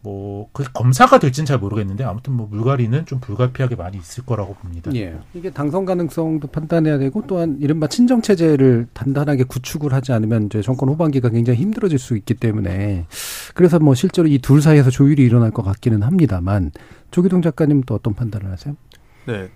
뭐그 검사가 될지는 잘 모르겠는데 아무튼 뭐 물갈이는 좀 불가피하게 많이 있을 거라고 봅니다. 예. 이게 당선 가능성도 판단해야 되고 또한 이른바 친정 체제를 단단하게 구축을 하지 않으면 이제 정권 후반기가 굉장히 힘들어질 수 있기 때문에 그래서 뭐 실제로 이 둘 사이에서 조율이 일어날 것 같기는 합니다만 조기동 작가님 또 어떤 판단을 하세요? 네.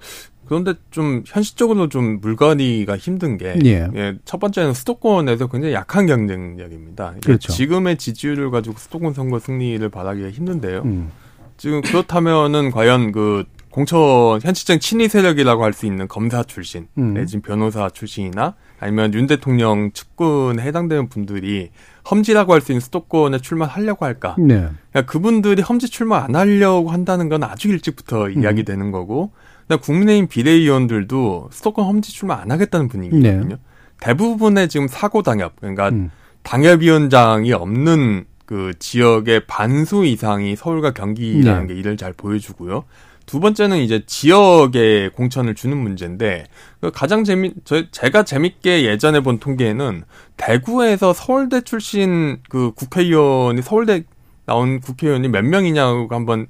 그런데 좀 현실적으로 좀 물건이가 힘든 게, 예. 예, 첫 번째는 수도권에서 굉장히 약한 경쟁력입니다. 그렇죠. 지금의 지지율을 가지고 수도권 선거 승리를 바라기가 힘든데요. 음. 지금 그렇다면은 과연 그 공천 현실적 친위 세력이라고 할 수 있는 검사 출신, 음. 내진 변호사 출신이나 아니면 윤 대통령 측근에 해당되는 분들이 험지라고 할 수 있는 수도권에 출마하려고 할까? 네. 그러니까 그분들이 험지 출마 안 하려고 한다는 건 아주 일찍부터 음. 이야기되는 거고 국민의힘 비대위원들도 수도권 험지 출마 안 하겠다는 분위기거든요. 네. 대부분의 지금 사고 당협, 그러니까 음. 당협위원장이 없는 그 지역의 반수 이상이 서울과 경기라는 네. 게 이를 잘 보여주고요. 두 번째는 이제 지역에 공천을 주는 문제인데 그 가장 재미 저 제가 재밌게 예전에 본 통계에는 대구에서 서울대 출신 그 국회의원이 서울대 나온 국회의원이 몇 명이냐고 한번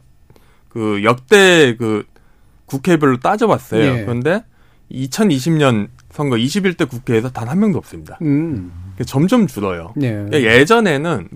그 역대 그 국회별로 따져봤어요. 예. 그런데 2020년 선거 21대 국회에서 단 한 명도 없습니다. 음. 점점 줄어요. 예. 그러니까 예전에는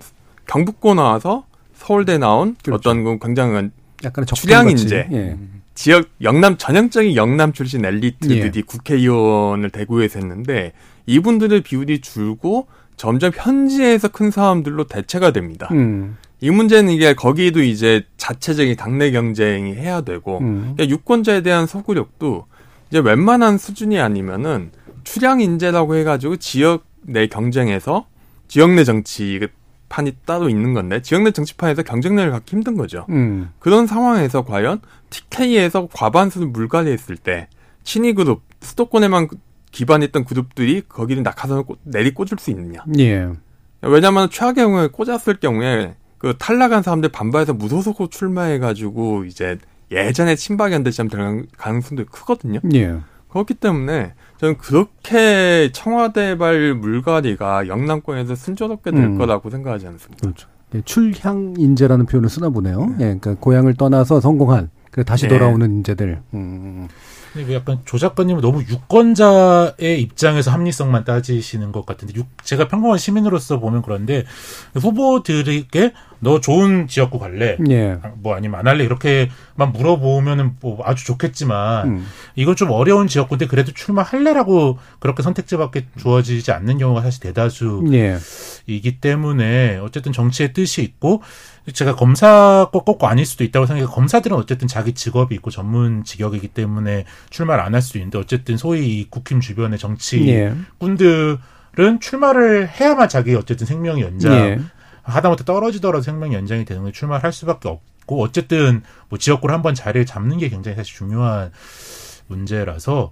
경북고 나와서 서울대 나온 그렇죠. 어떤 그 굉장한 약간 출향 인재, 예. 지역 영남 전형적인 영남 출신 엘리트들이 예. 국회의원을 대구에서 했는데 이분들의 비율이 줄고 점점 현지에서 큰 사람들로 대체가 됩니다. 음. 이 문제는 이게 거기도 이제 자체적인 당내 경쟁이 해야 되고 음. 그러니까 유권자에 대한 소구력도 이제 웬만한 수준이 아니면은 출향 인재라고 해가지고 지역 내 경쟁에서 지역 내 정치 판이 따로 있는 건데 지역 내 정치판에서 경쟁력을 갖기 힘든 거죠. 음. 그런 상황에서 과연 TK에서 과반수를 물갈이했을 때 친위 그룹 수도권에만 기반했던 그룹들이 거기를 낙하산을 내리 꽂을 수 있느냐? 예. 왜냐하면 최악의 경우에 꽂았을 경우에 그 탈락한 사람들 반발해서 무소속으로 출마해가지고 이제 예전에 친박 연대처럼 될 가능성도 크거든요. 예. 그렇기 때문에 저는 그렇게 청와대발 물갈이가 영남권에서 순조롭게 될 음. 거라고 생각하지 않습니다. 그렇죠. 네, 출향 인재라는 표현을 쓰나 보네요. 네. 예, 그러니까 고향을 떠나서 성공한 그 다시 네. 돌아오는 인재들. 음. 근데 약간 조 작가님은 너무 유권자의 입장에서 합리성만 따지시는 것 같은데 유, 제가 평범한 시민으로서 보면 그런데 후보들에게 너 좋은 지역구 갈래? 예. 뭐 아니면 안 할래? 이렇게만 물어보면은 뭐 아주 좋겠지만 음. 이건 좀 어려운 지역구인데 그래도 출마할래라고 그렇게 선택지밖에 주어지지 않는 경우가 사실 대다수이기 예. 때문에 어쨌든 정치의 뜻이 있고 제가 검사 꼭 아닐 수도 있다고 생각해 검사들은 어쨌든 자기 직업이 있고 전문 직역이기 때문에 출마를 안 할 수도 있는데 어쨌든 소위 국힘 주변의 정치꾼들은 예. 출마를 해야만 자기 어쨌든 생명이 연장 예. 하다못해 떨어지더라도 생명 연장이 되는 게 출마를 할 수밖에 없고 어쨌든 뭐 지역구를 한번 자리를 잡는 게 굉장히 사실 중요한 문제라서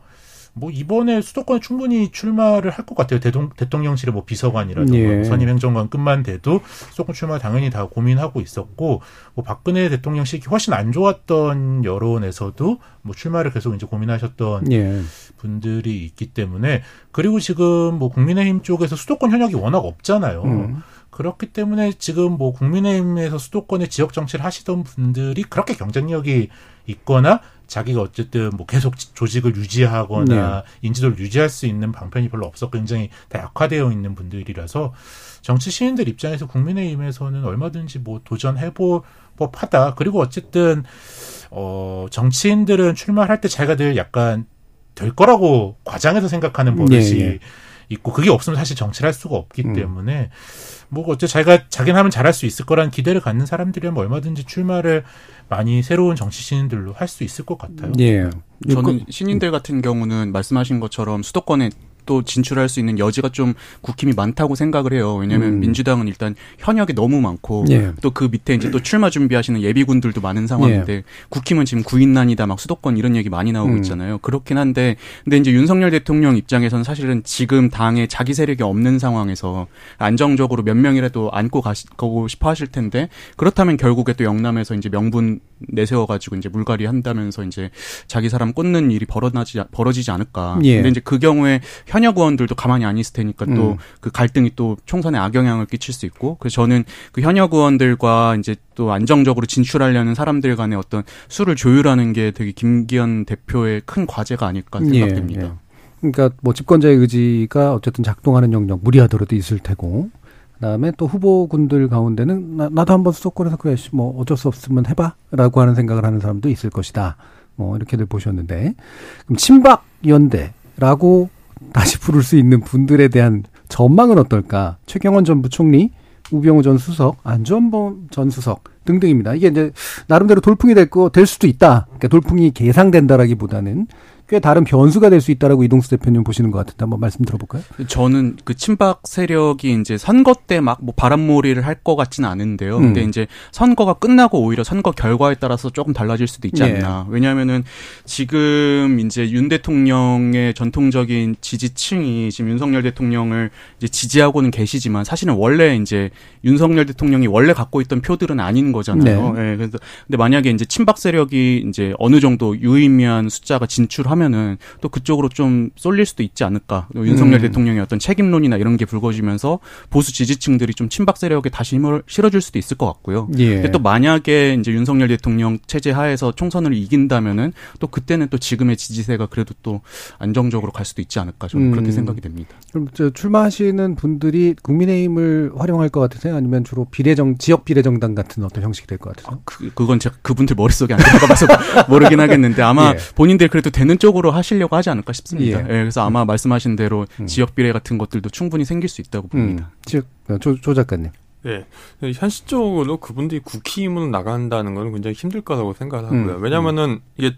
뭐 이번에 수도권에 충분히 출마를 할 것 같아요. 대동, 대통령실의 뭐 비서관이라든가 예. 뭐 선임 행정관끝만 돼도 수도권 출마 당연히 다 고민하고 있었고 뭐 박근혜 대통령실이 훨씬 안 좋았던 여론에서도 뭐 출마를 계속 이제 고민하셨던 예. 분들이 있기 때문에 그리고 지금 뭐 국민의힘 쪽에서 수도권 현역이 워낙 없잖아요. 음. 그렇기 때문에 지금 뭐 국민의힘에서 수도권의 지역 정치를 하시던 분들이 그렇게 경쟁력이 있거나 자기가 어쨌든 뭐 계속 조직을 유지하거나 네. 인지도를 유지할 수 있는 방편이 별로 없어 굉장히 다 약화되어 있는 분들이라서 정치 시민들 입장에서 국민의힘에서는 얼마든지 뭐 도전해볼 법하다. 그리고 어쨌든 어 정치인들은 출마할 때 자기가 늘 약간 될 거라고 과장해서 생각하는 버릇이 네, 네. 있고 그게 없으면 사실 정치를 할 수가 없기 음. 때문에 뭐 어째 자기가 자기는 하면 잘할 수 있을 거라는 기대를 갖는 사람들이면 얼마든지 출마를 많이 새로운 정치 신인들로 할 수 있을 것 같아요. 예. 저는 신인들 같은 경우는 말씀하신 것처럼 수도권에 또 진출할 수 있는 여지가 좀 국힘이 많다고 생각을 해요. 왜냐하면 음. 민주당은 일단 현역이 너무 많고 예. 또그 밑에 이제 또 출마 준비하시는 예비군들도 많은 상황인데 예. 국힘은 지금 구인난이다 막 수도권 이런 얘기 많이 나오고 음. 있잖아요. 그렇긴 한데 근데 이제 윤석열 대통령 입장에서는 사실은 지금 당에 자기 세력이 없는 상황에서 안정적으로 몇 명이라도 안고 가고 싶어 하실 텐데 그렇다면 결국에 또 영남에서 이제 명분 내세워 가지고 이제 물갈이 한다면서 이제 자기 사람 꽂는 일이 벌어나지 벌어지지 않을까. 예. 근데 이제 그 경우에 현 현역 의원들도 가만히 안 있을 테니까 또그 음. 갈등이 또 총선에 악영향을 끼칠 수 있고 그래서 저는 그 현역 의원들과 이제 또 안정적으로 진출하려는 사람들 간의 어떤 수를 조율하는 게 되게 김기현 대표의 큰 과제가 아닐까 생각됩니다. 예, 예. 그러니까 뭐 집권자의 의지가 어쨌든 작동하는 영역 무리하더라도 있을 테고 그다음에 또 후보군들 가운데는 나, 나도 한번 수도권에서 그래 뭐 어쩔 수 없으면 해봐라고 하는 생각을 하는 사람도 있을 것이다. 뭐 이렇게들 보셨는데 그럼 친박 연대라고 다시 부를 수 있는 분들에 대한 전망은 어떨까? 최경원 전 부총리, 우병우 전 수석, 안전범 전 수석 등등입니다. 이게 이제 나름대로 돌풍이 될 거 될 수도 있다. 그러니까 돌풍이 계상된다라기보다는 꽤 다른 변수가 될 수 있다라고 이동수 대표님 보시는 것 같은데 한번 말씀 들어볼까요? 저는 그 친박 세력이 이제 선거 때 막 뭐 바람몰이를 할 것 같지는 않은데요. 음. 근데 이제 선거가 끝나고 오히려 선거 결과에 따라서 조금 달라질 수도 있지 않나. 예. 왜냐하면은 지금 이제 윤 대통령의 전통적인 지지층이 지금 윤석열 대통령을 이제 지지하고는 계시지만 사실은 원래 이제 윤석열 대통령이 원래 갖고 있던 표들은 아닌 거잖아요. 네. 예. 그래서 근데 만약에 이제 친박 세력이 이제 어느 정도 유의미한 숫자가 진출하면 하면은 또 그쪽으로 좀 쏠릴 수도 있지 않을까. 윤석열 음. 대통령의 어떤 책임론이나 이런 게 불거지면서 보수 지지층들이 좀 친박 세력에 다시 힘을 실어줄 수도 있을 것 같고요. 예. 근데 또 만약에 이제 윤석열 대통령 체제 하에서 총선을 이긴다면은 또 그때는 또 지금의 지지세가 그래도 또 안정적으로 갈 수도 있지 않을까. 저는 음. 그렇게 생각이 됩니다. 그럼 저 출마하시는 분들이 국민의힘을 활용할 것 같으세요? 아니면 주로 비례정 지역 비례정당 같은 어떤 형식이 될 것 같으세요? 아, 그, 그건 제가 그분들 머릿속에 안 들어가봐서 모르긴 하겠는데 아마 예. 본인들 그래도 되는 쪽 쪽으로 하시려고 하지 않을까 싶습니다. 예. 예 그래서 아마 말씀하신 대로 음. 지역 비례 같은 것들도 충분히 생길 수 있다고 봅니다. 음. 즉, 조, 조 작가님. 네. 현실적으로 그분들이 국힘으로 나간다는 건 굉장히 힘들 거라고 생각하고요. 음. 왜냐면은 음. 이게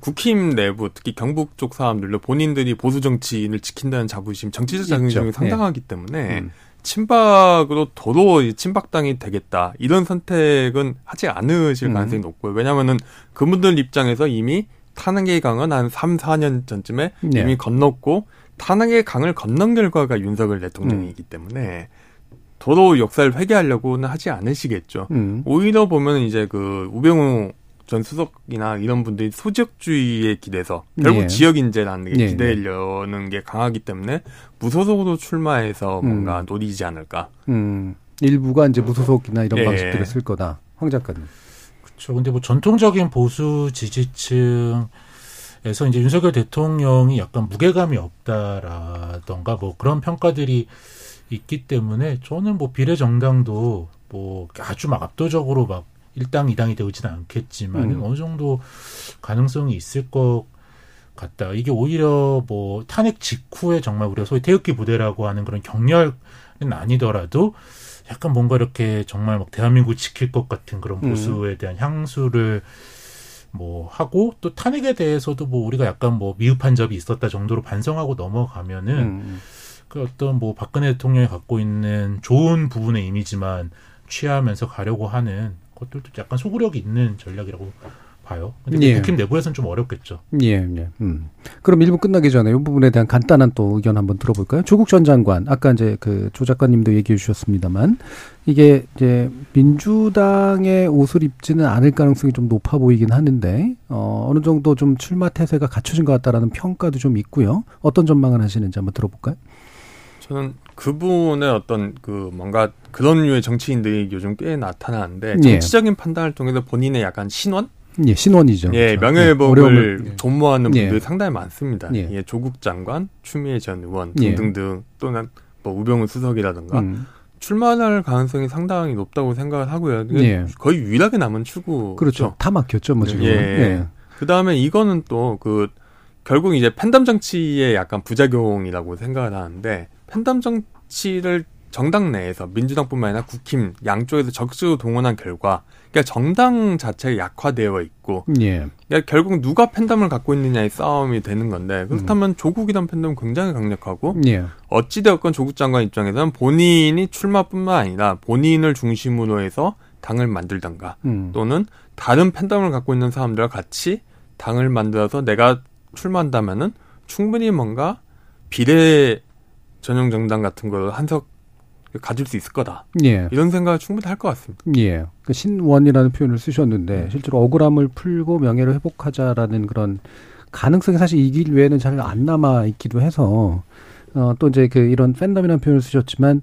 국힘 내부 특히 경북 쪽 사람들도 본인들이 보수 정치인을 지킨다는 자부심, 정치적 자긍심이 네. 상당하기 때문에 음. 친박으로 도로 친박당이 되겠다 이런 선택은 하지 않으실 음. 가능성이 높고요. 왜냐하면은 그분들 입장에서 이미 탄핵의 강은 한 3, 4년 전쯤에 네. 이미 건넜고 탄핵의 강을 건넌 결과가 윤석열 대통령이기 음. 때문에 도로 역사를 회개하려고는 하지 않으시겠죠. 음. 오히려 보면 이제 그 우병우 전 수석이나 이런 분들이 소지역주의에 기대서 결국 네. 지역 인재라는 게 네. 기대려는 게 강하기 때문에 무소속으로 출마해서 뭔가 음. 노리지 않을까. 음. 일부가 이제 무소속이나 이런 예. 방식들을 쓸 거다. 황 작가님. 그렇죠. 근데 뭐 전통적인 보수 지지층 에서 이제 윤석열 대통령이 약간 무게감이 없다라던가 뭐 그런 평가들이 있기 때문에 저는 뭐 비례정당도 뭐 아주 막 압도적으로 막 1당, 2당이 되지는 않겠지만 음. 어느 정도 가능성이 있을 것 같다. 이게 오히려 뭐 탄핵 직후에 정말 우리가 소위 태극기 부대라고 하는 그런 격렬은 아니더라도 약간 뭔가 이렇게 정말 막 대한민국 지킬 것 같은 그런 음. 보수에 대한 향수를 뭐 하고 또 탄핵에 대해서도 뭐 우리가 약간 뭐 미흡한 점이 있었다 정도로 반성하고 넘어가면은 음. 그 어떤 뭐 박근혜 대통령이 갖고 있는 좋은 부분의 이미지만 취하면서 가려고 하는 것들도 약간 소구력이 있는 전략이라고 봐요. 근데 예. 국힘 내부에서는 좀 어렵겠죠. 예, 예. 음. 그럼 일부 끝나기 전에 이 부분에 대한 간단한 또 의견 한번 들어볼까요? 조국 전 장관, 아까 이제 그 조 작가님도 얘기해 주셨습니다만 이게 이제 민주당의 옷을 입지는 않을 가능성이 좀 높아 보이긴 하는데 어, 어느 정도 좀 출마 태세가 갖춰진 것 같다라는 평가도 좀 있고요. 어떤 전망을 하시는지 한번 들어볼까요? 저는 그분의 어떤 그 뭔가 그런 류의 정치인들이 요즘 꽤 나타나는데 예. 정치적인 예. 판단을 통해서 본인의 약간 신원 예, 신원이죠. 예, 그렇죠. 명예회복을 예. 도모하는 분들이 예. 상당히 많습니다. 예. 예. 조국 장관, 추미애 전 의원 예. 등등등 또는 뭐 우병우 수석이라든가 음. 출마할 가능성이 상당히 높다고 생각을 하고요. 예. 거의 유일하게 남은 출구 그렇죠. 다 막혔죠, 뭐 지금. 예. 그 다음에 이거는 또 그 결국 이제 팬덤 정치의 약간 부작용이라고 생각을 하는데 팬덤 정치를 정당 내에서 민주당뿐만 아니라 국힘 양쪽에서 적극적으로 동원한 결과 그러니까 정당 자체가 약화되어 있고 예. 그러니까 결국 누가 팬덤을 갖고 있느냐의 싸움이 되는 건데 그렇다면 음. 조국이란 팬덤은 굉장히 강력하고 예. 어찌되었건 조국 장관 입장에서는 본인이 출마뿐만 아니라 본인을 중심으로 해서 당을 만들던가 음. 또는 다른 팬덤을 갖고 있는 사람들과 같이 당을 만들어서 내가 출마한다면은 충분히 뭔가 비례 전용 정당 같은 걸 한석 가질 수 있을 거다. 예. 이런 생각을 충분히 할 것 같습니다. 예. 그 신원이라는 표현을 쓰셨는데 네. 실제로 억울함을 풀고 명예를 회복하자라는 그런 가능성이 사실 이 길 외에는 잘 안 남아 있기도 해서 어, 또 이제 그 이런 팬덤이라는 표현을 쓰셨지만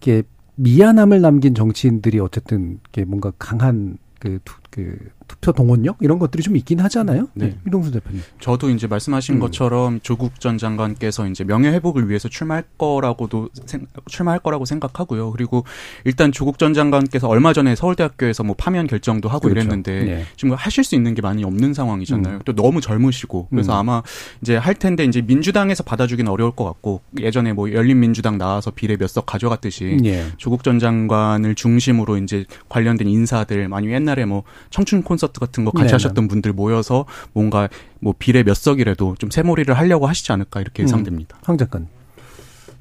이게 미안함을 남긴 정치인들이 어쨌든 이게 뭔가 강한 그, 그 투표 동원력 이런 것들이 좀 있긴 하잖아요. 네. 네. 이동수 대표님. 저도 이제 말씀하신 음. 것처럼 조국 전 장관께서 이제 명예 회복을 위해서 출마할 거라고도 생, 출마할 거라고 생각하고요. 그리고 일단 조국 전 장관께서 얼마 전에 서울대학교에서 뭐 파면 결정도 하고 그렇죠. 이랬는데 네. 지금 하실 수 있는 게 많이 없는 상황이잖아요. 음. 또 너무 젊으시고 그래서 음. 아마 이제 할 텐데 이제 민주당에서 받아주기는 어려울 것 같고 예전에 뭐 열린민주당 나와서 비례 몇 석 가져갔듯이 예. 조국 전 장관을 중심으로 이제 관련된 인사들 많이 옛날에 뭐 청춘 콘 콘서트 같은 거 같이 네네. 하셨던 분들 모여서 뭔가 뭐 비례 몇 석이라도 좀 새몰이를 하려고 하시지 않을까 이렇게 음. 예상됩니다. 황 작가는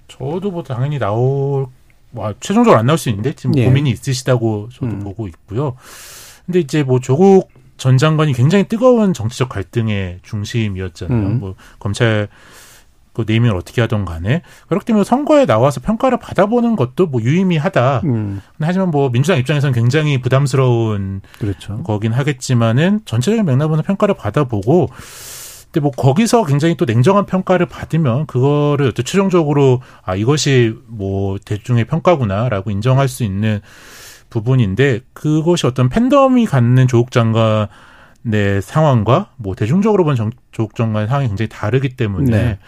저도 뭐 당연히 나올 와, 최종적으로 안 나올 수 있는데 지금 예. 고민이 있으시다고 저도 음. 보고 있고요. 근데 이제 뭐 조국 전 장관이 굉장히 뜨거운 정치적 갈등의 중심이었잖아요. 음. 뭐 검찰 그 네이밍을 어떻게 하던 간에 그렇기 때문에 선거에 나와서 평가를 받아보는 것도 뭐 유의미하다. 음. 하지만 뭐 민주당 입장에서는 굉장히 부담스러운 그렇죠. 거긴 하겠지만은 전체적인 맥락으로 평가를 받아보고 근데 뭐 거기서 굉장히 또 냉정한 평가를 받으면 그거를 또 최종적으로 아 이것이 뭐 대중의 평가구나라고 인정할 수 있는 부분인데 그것이 어떤 팬덤이 갖는 조국 장관 의 상황과 뭐 대중적으로 본 정, 조국 장관의 상황이 굉장히 다르기 때문에 네.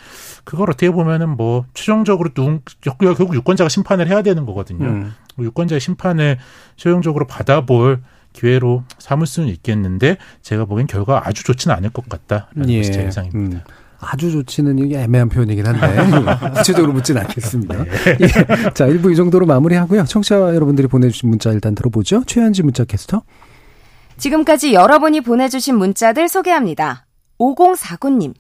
그걸 어떻게 보면은 뭐 최종적으로 누군 결국 유권자가 심판을 해야 되는 거거든요. 음. 뭐 유권자의 심판을 최종적으로 받아볼 기회로 삼을 수는 있겠는데 제가 보기엔 결과가 아주 좋지는 않을 것 같다라는 예. 것이 제 예상입니다. 음. 아주 좋지는 이게 애매한 표현이긴 한데 구체적으로 묻지는 않겠습니다. 네. 예. 자, 일부 이 정도로 마무리하고요. 청취자 여러분들이 보내주신 문자 일단 들어보죠. 최현지 문자 캐스터. 지금까지 여러분이 보내주신 문자들 소개합니다. 5049님.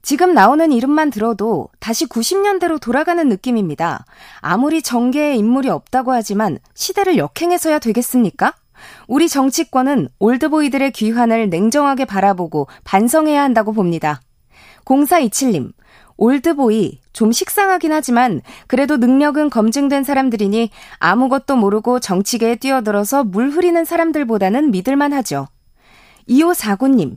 지금 나오는 이름만 들어도 다시 90년대로 돌아가는 느낌입니다. 아무리 정계에 인물이 없다고 하지만 시대를 역행해서야 되겠습니까? 우리 정치권은 올드보이들의 귀환을 냉정하게 바라보고 반성해야 한다고 봅니다. 0427님, 올드보이 좀 식상하긴 하지만 그래도 능력은 검증된 사람들이니 아무것도 모르고 정치계에 뛰어들어서 물 흐리는 사람들보다는 믿을만 하죠. 2549님,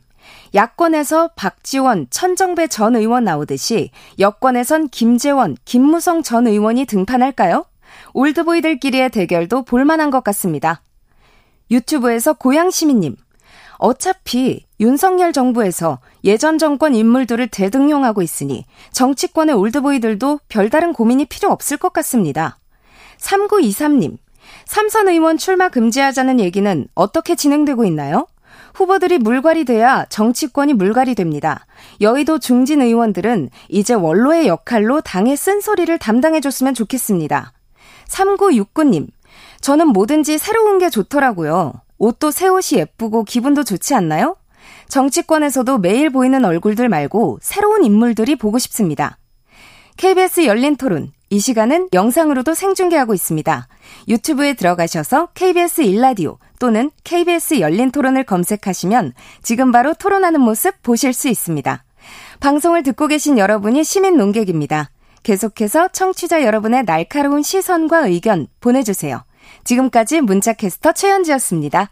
야권에서 박지원, 천정배 전 의원 나오듯이 여권에선 김재원, 김무성 전 의원이 등판할까요? 올드보이들끼리의 대결도 볼만한 것 같습니다. 유튜브에서 고양시민님. 어차피 윤석열 정부에서 예전 정권 인물들을 대등용하고 있으니 정치권의 올드보이들도 별다른 고민이 필요 없을 것 같습니다. 3923님, 삼선 의원 출마 금지하자는 얘기는 어떻게 진행되고 있나요? 후보들이 물갈이 돼야 정치권이 물갈이 됩니다. 여의도 중진 의원들은 이제 원로의 역할로 당의 쓴소리를 담당해줬으면 좋겠습니다. 3969님, 저는 뭐든지 새로운 게 좋더라고요. 옷도 새 옷이 예쁘고 기분도 좋지 않나요? 정치권에서도 매일 보이는 얼굴들 말고 새로운 인물들이 보고 싶습니다. KBS 열린 토론. 이 시간은 영상으로도 생중계하고 있습니다. 유튜브에 들어가셔서 KBS 일라디오 또는 KBS 열린 토론을 검색하시면 지금 바로 토론하는 모습 보실 수 있습니다. 방송을 듣고 계신 여러분이 시민 농객입니다. 계속해서 청취자 여러분의 날카로운 시선과 의견 보내주세요. 지금까지 문자캐스터 최현지였습니다.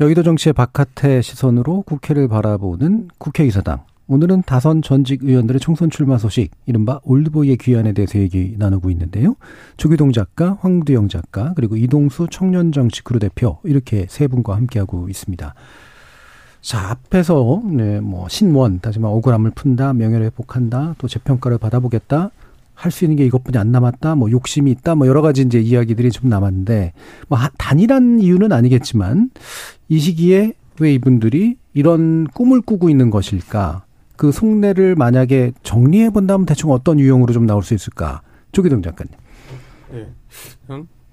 여의도 정치의 바깥의 시선으로 국회를 바라보는 국회외사당. 오늘은 다선 전직 의원들의 총선 출마 소식, 이른바 old boy의 귀환에 대해서 얘기 나누고 있는데요. 조기동 작가, 황두영 작가, 그리고 이동수 청년정치 크루 대표, 이렇게 세 분과 함께하고 있습니다. 자, 앞에서, 네, 뭐, 신원, 다시 말 억울함을 푼다, 명예를 회복한다, 또 재평가를 받아보겠다, 할 수 있는 게 이것뿐이 안 남았다. 뭐 욕심이 있다. 뭐 여러 가지 이제 이야기들이 좀 남았는데 뭐 단일한 이유는 아니겠지만 이 시기에 왜 이분들이 이런 꿈을 꾸고 있는 것일까? 그 속내를 만약에 정리해 본다면 대충 어떤 유형으로 좀 나올 수 있을까? 조기동 작가님. 예.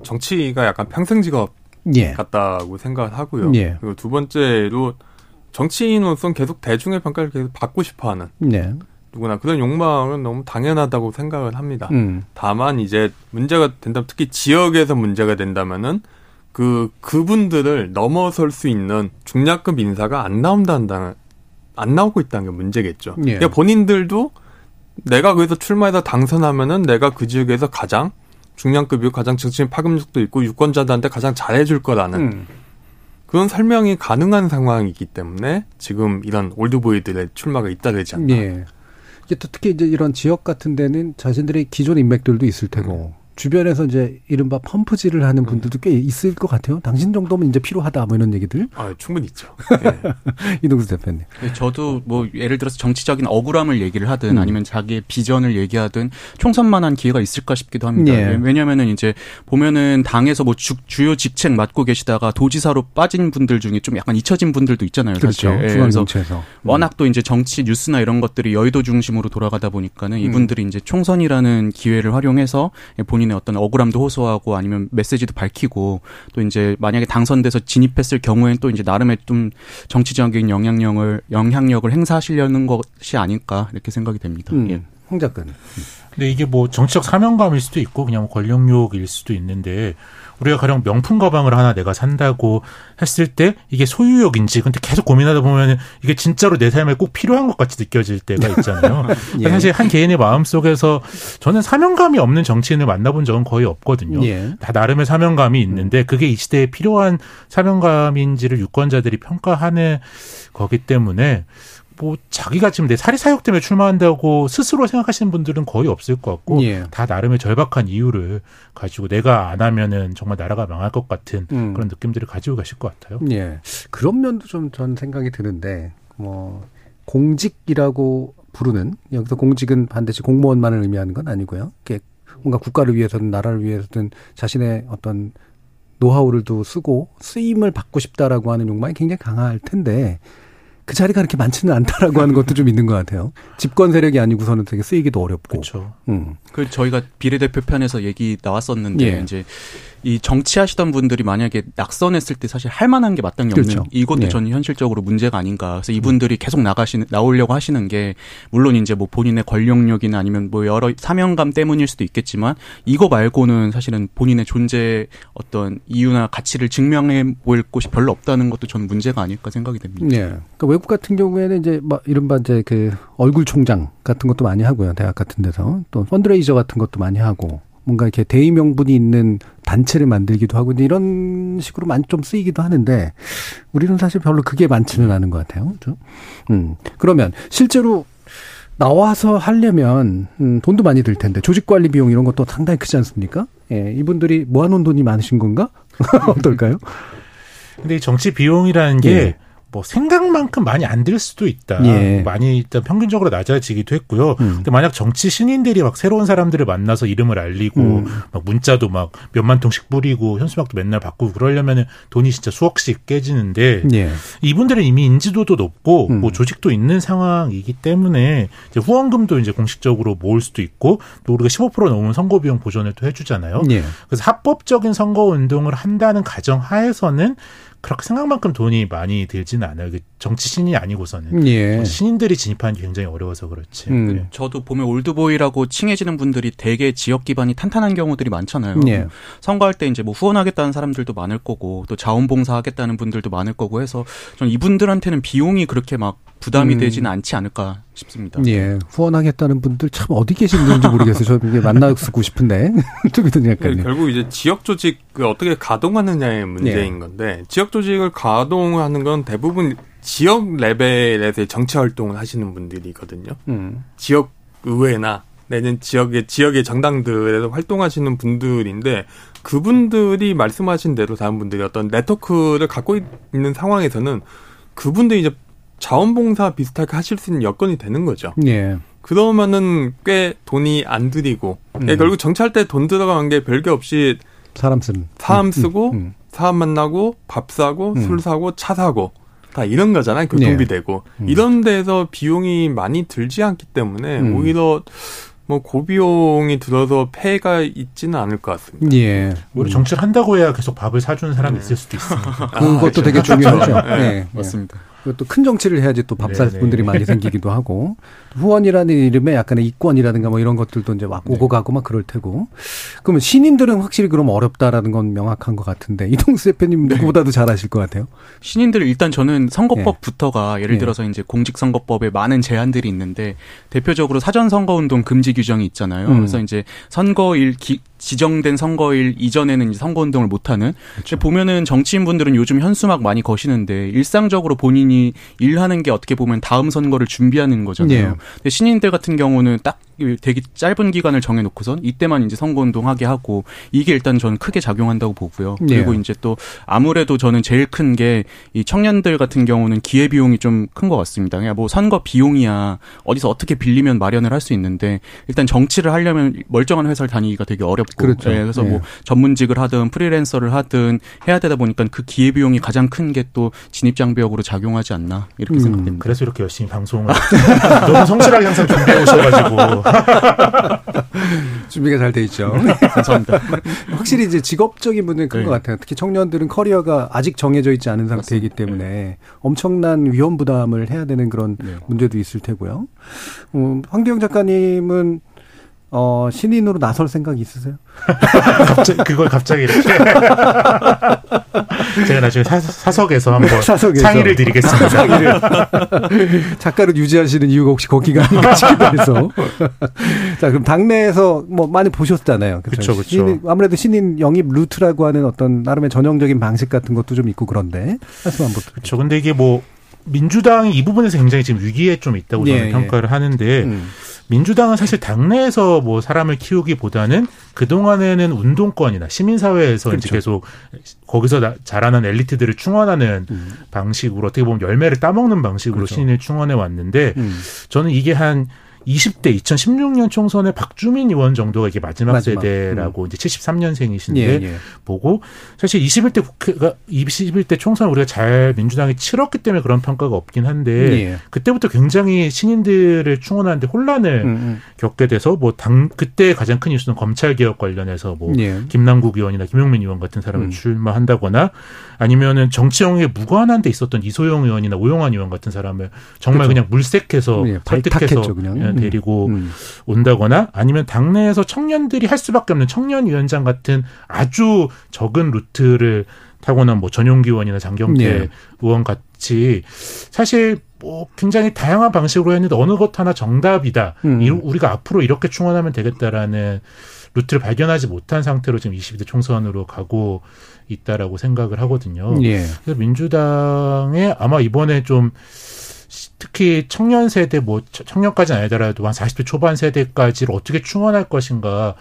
정치가 약간 평생 직업 예. 같다고 생각을 하고요. 예. 그리고 두 번째로 정치인으로서 계속 대중의 평가를 계속 받고 싶어 하는. 네. 누구나 그런 욕망은 너무 당연하다고 생각을 합니다. 음. 다만 이제 문제가 된다면 특히 지역에서 문제가 된다면은 그 그분들을 넘어설 수 있는 중량급 인사가 안 나온다는 안 나오고 있다는 게 문제겠죠. 예. 그러니까 본인들도 내가 거기서 출마해서 당선하면은 내가 그 지역에서 가장 중량급이고 가장 정치인 파급력도 있고 유권자들한테 가장 잘해줄 거라는 음. 그런 설명이 가능한 상황이기 때문에 지금 이런 올드보이들의 출마가 있다되지 않나. 예. 특히 이제 이런 지역 같은 데는 자신들의 기존 인맥들도 있을 테고 음. 주변에서 이제 이른바 펌프질을 하는 음. 분들도 꽤 있을 것 같아요. 당신 정도면 이제 필요하다 뭐 이런 얘기들. 아, 충분히 있죠. 네. 이동수 대표님. 네, 저도 뭐 예를 들어서 정치적인 억울함을 얘기를 하든 음. 아니면 자기의 비전을 얘기하든 총선만한 기회가 있을까 싶기도 합니다. 예. 왜냐면은 이제 보면은 당에서 뭐 주, 주요 직책 맡고 계시다가 도지사로 빠진 분들 중에 좀 약간 잊혀진 분들도 있잖아요. 그렇죠. 예, 그래서 워낙 또 이제 정치 뉴스나 이런 것들이 여의도 중심으로 돌아가다 보니까는 이분들이 음. 이제 총선이라는 기회를 활용해서 본인 본인의 어떤 억울함도 호소하고 아니면 메시지도 밝히고 또 이제 만약에 당선돼서 진입했을 경우에는 또 이제 나름의 좀 정치적인 영향력을 영향력을 행사하시려는 것이 아닐까 이렇게 생각이 됩니다. 음, 예. 홍 작가는. 근데 이게 뭐 정치적 사명감일 수도 있고 그냥 권력욕일 수도 있는데 우리가 가령 명품 가방을 하나 내가 산다고 했을 때 이게 소유욕인지 근데 계속 고민하다 보면 이게 진짜로 내 삶에 꼭 필요한 것 같이 느껴질 때가 있잖아요. 예. 사실 한 개인의 마음 속에서 저는 사명감이 없는 정치인을 만나본 적은 거의 없거든요. 예. 다 나름의 사명감이 있는데 그게 이 시대에 필요한 사명감인지를 유권자들이 평가하는 거기 때문에 뭐 자기가 지금 내 사리 사욕 때문에 출마한다고 스스로 생각하시는 분들은 거의 없을 것 같고 예. 다 나름의 절박한 이유를 가지고 내가 안 하면은 정말 나라가 망할 것 같은 음. 그런 느낌들을 가지고 가실 것 같아요. 예. 그런 면도 좀 전 생각이 드는데 뭐 공직이라고 부르는 여기서 공직은 반드시 공무원만을 의미하는 건 아니고요. 뭔가 국가를 위해서든 나라를 위해서든 자신의 어떤 노하우를 또 쓰고 쓰임을 받고 싶다라고 하는 욕망이 굉장히 강할 텐데 그 자리가 그렇게 많지는 않다라고 하는 것도 좀 있는 것 같아요. 집권 세력이 아니고서는 되게 쓰이기도 어렵고. 그렇죠. 음. 그 저희가 비례대표 편에서 얘기 나왔었는데 예. 이제 이 정치하시던 분들이 만약에 낙선했을 때 사실 할 만한 게 마땅히 없는 그렇죠. 이것도 네. 저는 현실적으로 문제가 아닌가. 그래서 이분들이 계속 나가시는 나오려고 하시는 게 물론 이제 뭐 본인의 권력력이나 아니면 뭐 여러 사명감 때문일 수도 있겠지만 이거 말고는 사실은 본인의 존재 어떤 이유나 가치를 증명해 보일 곳이 별로 없다는 것도 저는 문제가 아닐까 생각이 됩니다. 네. 그러니까 외국 같은 경우에는 이제 막 이른바 이제 그 얼굴 총장 같은 것도 많이 하고요. 대학 같은 데서 또 펀드레이저 같은 것도 많이 하고 뭔가 이렇게 대의 명분이 있는 단체를 만들기도 하고 이런 식으로 많이 좀 쓰이기도 하는데 우리는 사실 별로 그게 많지는 않은 것 같아요. 그렇죠? 음. 그러면 실제로 나와서 하려면 음, 돈도 많이 들 텐데 조직 관리 비용 이런 것도 상당히 크지 않습니까? 예, 이분들이 모아놓은 돈이 많으신 건가? 어떨까요? 근데 이 정치 비용이라는 게 예. 뭐 생각만큼 많이 안 들 수도 있다. 예. 많이 일단 평균적으로 낮아지기도 했고요. 음. 근데 만약 정치 신인들이 막 새로운 사람들을 만나서 이름을 알리고 음. 막 문자도 막 몇만 통씩 뿌리고 현수막도 맨날 바꾸고 그러려면은 돈이 진짜 수억씩 깨지는데 예. 이분들은 이미 인지도도 높고 음. 뭐 조직도 있는 상황이기 때문에 이제 후원금도 이제 공식적으로 모을 수도 있고 또 우리가 15% 넘으면 선거 비용 보전을 또 해주잖아요. 예. 그래서 합법적인 선거 운동을 한다는 가정 하에서는 그렇게 생각만큼 돈이 많이 들지는 않아요. 그 정치 신이 아니고서는 예. 신인들이 진입하는 게 굉장히 어려워서 그렇지. 음. 네. 저도 보면 올드보이라고 칭해지는 분들이 대개 지역 기반이 탄탄한 경우들이 많잖아요. 예. 선거할 때 이제 뭐 후원하겠다는 사람들도 많을 거고 또 자원봉사하겠다는 분들도 많을 거고 해서 전 이분들한테는 비용이 그렇게 막 부담이 음. 되지는 않지 않을까 싶습니다. 예. 후원하겠다는 분들 참 어디 계시는지 모르겠어요. 저 이게 만나고 싶은데. 좀 이든 약간. 결국 이제 지역 조직을 그 어떻게 가동하느냐의 문제인 예. 건데, 지역 조직을 가동하는 건 대부분 지역 레벨에서 정치 활동을 하시는 분들이거든요. 음. 지역 의회나 내는 지역의 지역의 정당들에서 활동하시는 분들인데 그분들이 말씀하신 대로 다른 분들이 어떤 네트워크를 갖고 있는 상황에서는 그분들이 이제 자원봉사 비슷하게 하실 수 있는 여건이 되는 거죠. 예. 그러면은 꽤 돈이 안 들이고 음. 예, 결국 정치할 때 돈 들어가는 게 별게 없이 사람 쓰는 사람 음, 쓰고 음, 음. 사람 만나고 밥 사고 음. 술 사고 차 사고 다 이런 거잖아요. 교통비 예. 되고 음. 이런 데서 비용이 많이 들지 않기 때문에 오히려 뭐 고비용이 들어서 폐가 있지는 않을 것 같습니다. 예. 우리 정치를 한다고 해야 계속 밥을 사주는 사람이 네. 있을 수도 있습니다. 그것도 아, 그렇죠. 되게 중요하죠. 네. 네. 맞습니다. 또큰 정치를 해야지 또 밥 살 분들이 많이 생기기도 하고 후원이라는 이름에 약간의 이권이라든가 뭐 이런 것들도 이제 막 오고 가고 막 그럴 테고 그러면 신인들은 확실히 그럼 어렵다라는 건 명확한 것 같은데 이동수 대표님 네. 누구보다도 잘 아실 것 같아요. 신인들 일단 저는 선거법부터가 예. 예를 들어서 예. 이제 공직선거법에 많은 제한들이 있는데 대표적으로 사전선거운동 금지 규정이 있잖아요. 음. 그래서 이제 선거일 기, 지정된 선거일 이전에는 선거운동을 못하는. 그렇죠. 보면은 정치인분들은 요즘 현수막 많이 거시는데 일상적으로 본인이 일하는 게 어떻게 보면 다음 선거를 준비하는 거잖아요. 예. 근데 신인들 같은 경우는 딱 되게 짧은 기간을 정해놓고선 이때만 이제 선거운동하게 하고 이게 일단 저는 크게 작용한다고 보고요. 그리고 예. 이제 또 아무래도 저는 제일 큰 게 이 청년들 같은 경우는 기회 비용이 좀 큰 것 같습니다. 그냥 뭐 선거 비용이야 어디서 어떻게 빌리면 마련을 할 수 있는데 일단 정치를 하려면 멀쩡한 회사를 다니기가 되게 어렵고 그렇죠. 네, 그래서 예. 뭐 전문직을 하든 프리랜서를 하든 해야 되다 보니까 그 기회 비용이 가장 큰 게 또 진입 장벽으로 작용하지 않나 이렇게 음, 생각됩니다. 그래서 이렇게 열심히 방송을 너무 성실하게 항상 준비해 오셔가지고 준비가 잘 돼 있죠. 네, 감사합니다. 확실히 이제 직업적인 분은 큰것 네. 같아요. 특히 청년들은 커리어가 아직 정해져 있지 않은 상태이기 때문에 엄청난 위험 부담을 해야 되는 그런 네. 문제도 있을 테고요. 음, 황대영 작가님은 어, 신인으로 나설 생각 있으세요? 갑자기, 그걸 갑자기 이렇게. 제가 나중에 사, 석에서 한번 사석에서. 상의를 드리겠습니다. 상의를. 작가를 유지하시는 이유가 혹시 거기가 아닌가 싶기도 해서. 자, 그럼 당내에서 뭐 많이 보셨잖아요. 그렇죠, 그렇죠. 아무래도 신인 영입 루트라고 하는 어떤 나름의 전형적인 방식 같은 것도 좀 있고 그런데. 말씀 한번 그렇죠. 근데 이게 뭐 민주당이 이 부분에서 굉장히 지금 위기에 좀 있다고 저는 예, 예. 평가를 예. 하는데 음. 민주당은 사실 당내에서 뭐 사람을 키우기보다는 그동안에는 운동권이나 시민사회에서 그렇죠. 이제 계속 거기서 자라는 엘리트들을 충원하는 음. 방식으로 어떻게 보면 열매를 따먹는 방식으로 그렇죠. 신인을 충원해 왔는데 음. 저는 이게 한 20대 2016년 총선에 박주민 의원 정도가 이게 마지막, 마지막. 세대라고 음. 이제 73년생이신데 예, 예. 보고 사실 21대 국회가 21대 총선 우리가 잘 민주당이 치렀기 때문에 그런 평가가 없긴 한데 예. 그때부터 굉장히 신인들을 충원하는데 혼란을 음, 음. 겪게 돼서 뭐 당 그때 가장 큰 이슈는 검찰 개혁 관련해서 뭐 예. 김남국 의원이나 김용민 의원 같은 사람을 음. 출마한다거나 아니면은 정치형에 무관한 데 있었던 이소영 의원이나 오영환 의원 같은 사람을 정말 그렇죠. 그냥 물색해서 예, 설득해서 그냥. 예, 음. 데리고 음. 온다거나 아니면 당내에서 청년들이 할 수밖에 없는 청년위원장 같은 아주 적은 루트를 타고난 뭐 전용기 의원이나 장경태 예. 의원 같이 사실 뭐 굉장히 다양한 방식으로 했는데 어느 것 하나 정답이다. 음. 우리가 앞으로 이렇게 충원하면 되겠다라는 루트를 발견하지 못한 상태로 지금 22대 총선으로 가고 있다라고 생각을 하거든요. 예. 그래서 민주당에 아마 이번에 좀 특히 청년 세대 뭐 청년까지는 아니더라도 한 40대 초반 세대까지를 어떻게 충원할 것인가가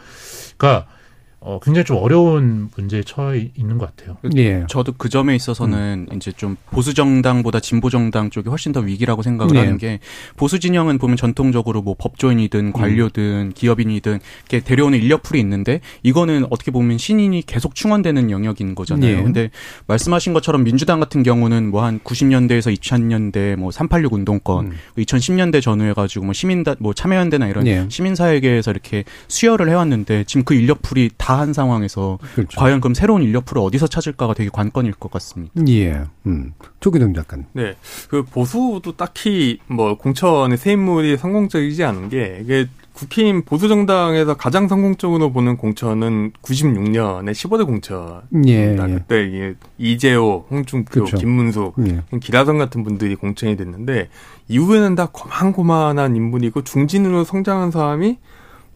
어, 굉장히 좀 어려운 문제에 처해 있는 것 같아요. 예. 저도 그 점에 있어서는 음. 이제 좀 보수 정당보다 진보 정당 쪽이 훨씬 더 위기라고 생각을 예. 하는 게 보수 진영은 보면 전통적으로 뭐 법조인이든 관료든 음. 기업인이든 이렇게 데려오는 인력풀이 있는데 이거는 어떻게 보면 신인이 계속 충원되는 영역인 거잖아요. 예. 근데 말씀하신 것처럼 민주당 같은 경우는 뭐 한 90년대에서 2000년대 뭐 386 운동권, 음. 2010년대 전후해 가지고 뭐 시민다 뭐 참여연대나 이런 예. 시민사회계에서 이렇게 수혈을 해왔는데 지금 그 인력풀이 다 다한 상황에서 그렇죠. 과연 그럼 새로운 인력풀을 어디서 찾을까가 되게 관건일 것 같습니다. 예. 음. 조기동 작가님. 네. 그 보수도 딱히 뭐 공천의 새 인물이 성공적이지 않은 게 이게 국힘 보수 정당에서 가장 성공적으로 보는 공천은 96년에 15대 공천입니다. 예, 예. 그때 이게 이재호, 홍준표, 그렇죠. 김문숙, 예. 기라성 같은 분들이 공천이 됐는데 이후에는 다 고만고만한 인물이고 중진으로 성장한 사람이 뭐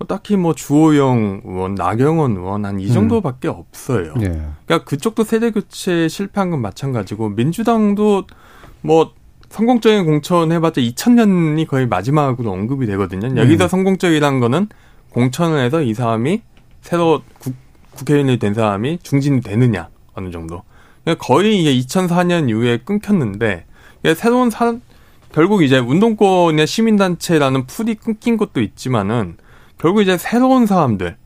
딱히 뭐 주호영 의원, 나경원 의원 한 이 정도밖에 음. 없어요. 예. 그러니까 그쪽도 세대 교체 실패한 건 마찬가지고 민주당도 뭐 성공적인 공천 해봤자 2000년이 거의 마지막으로 언급이 되거든요. 여기서 음. 성공적이라는 거는 공천을 해서 이 사람이 새로 국, 국회의원이 된 사람이 중진이 되느냐 어느 정도. 그러니까 거의 이게 2004년 이후에 끊겼는데 새로운 사 결국 이제 운동권의 시민단체라는 풀이 끊긴 것도 있지만은 결국 이제 새로운 사람들,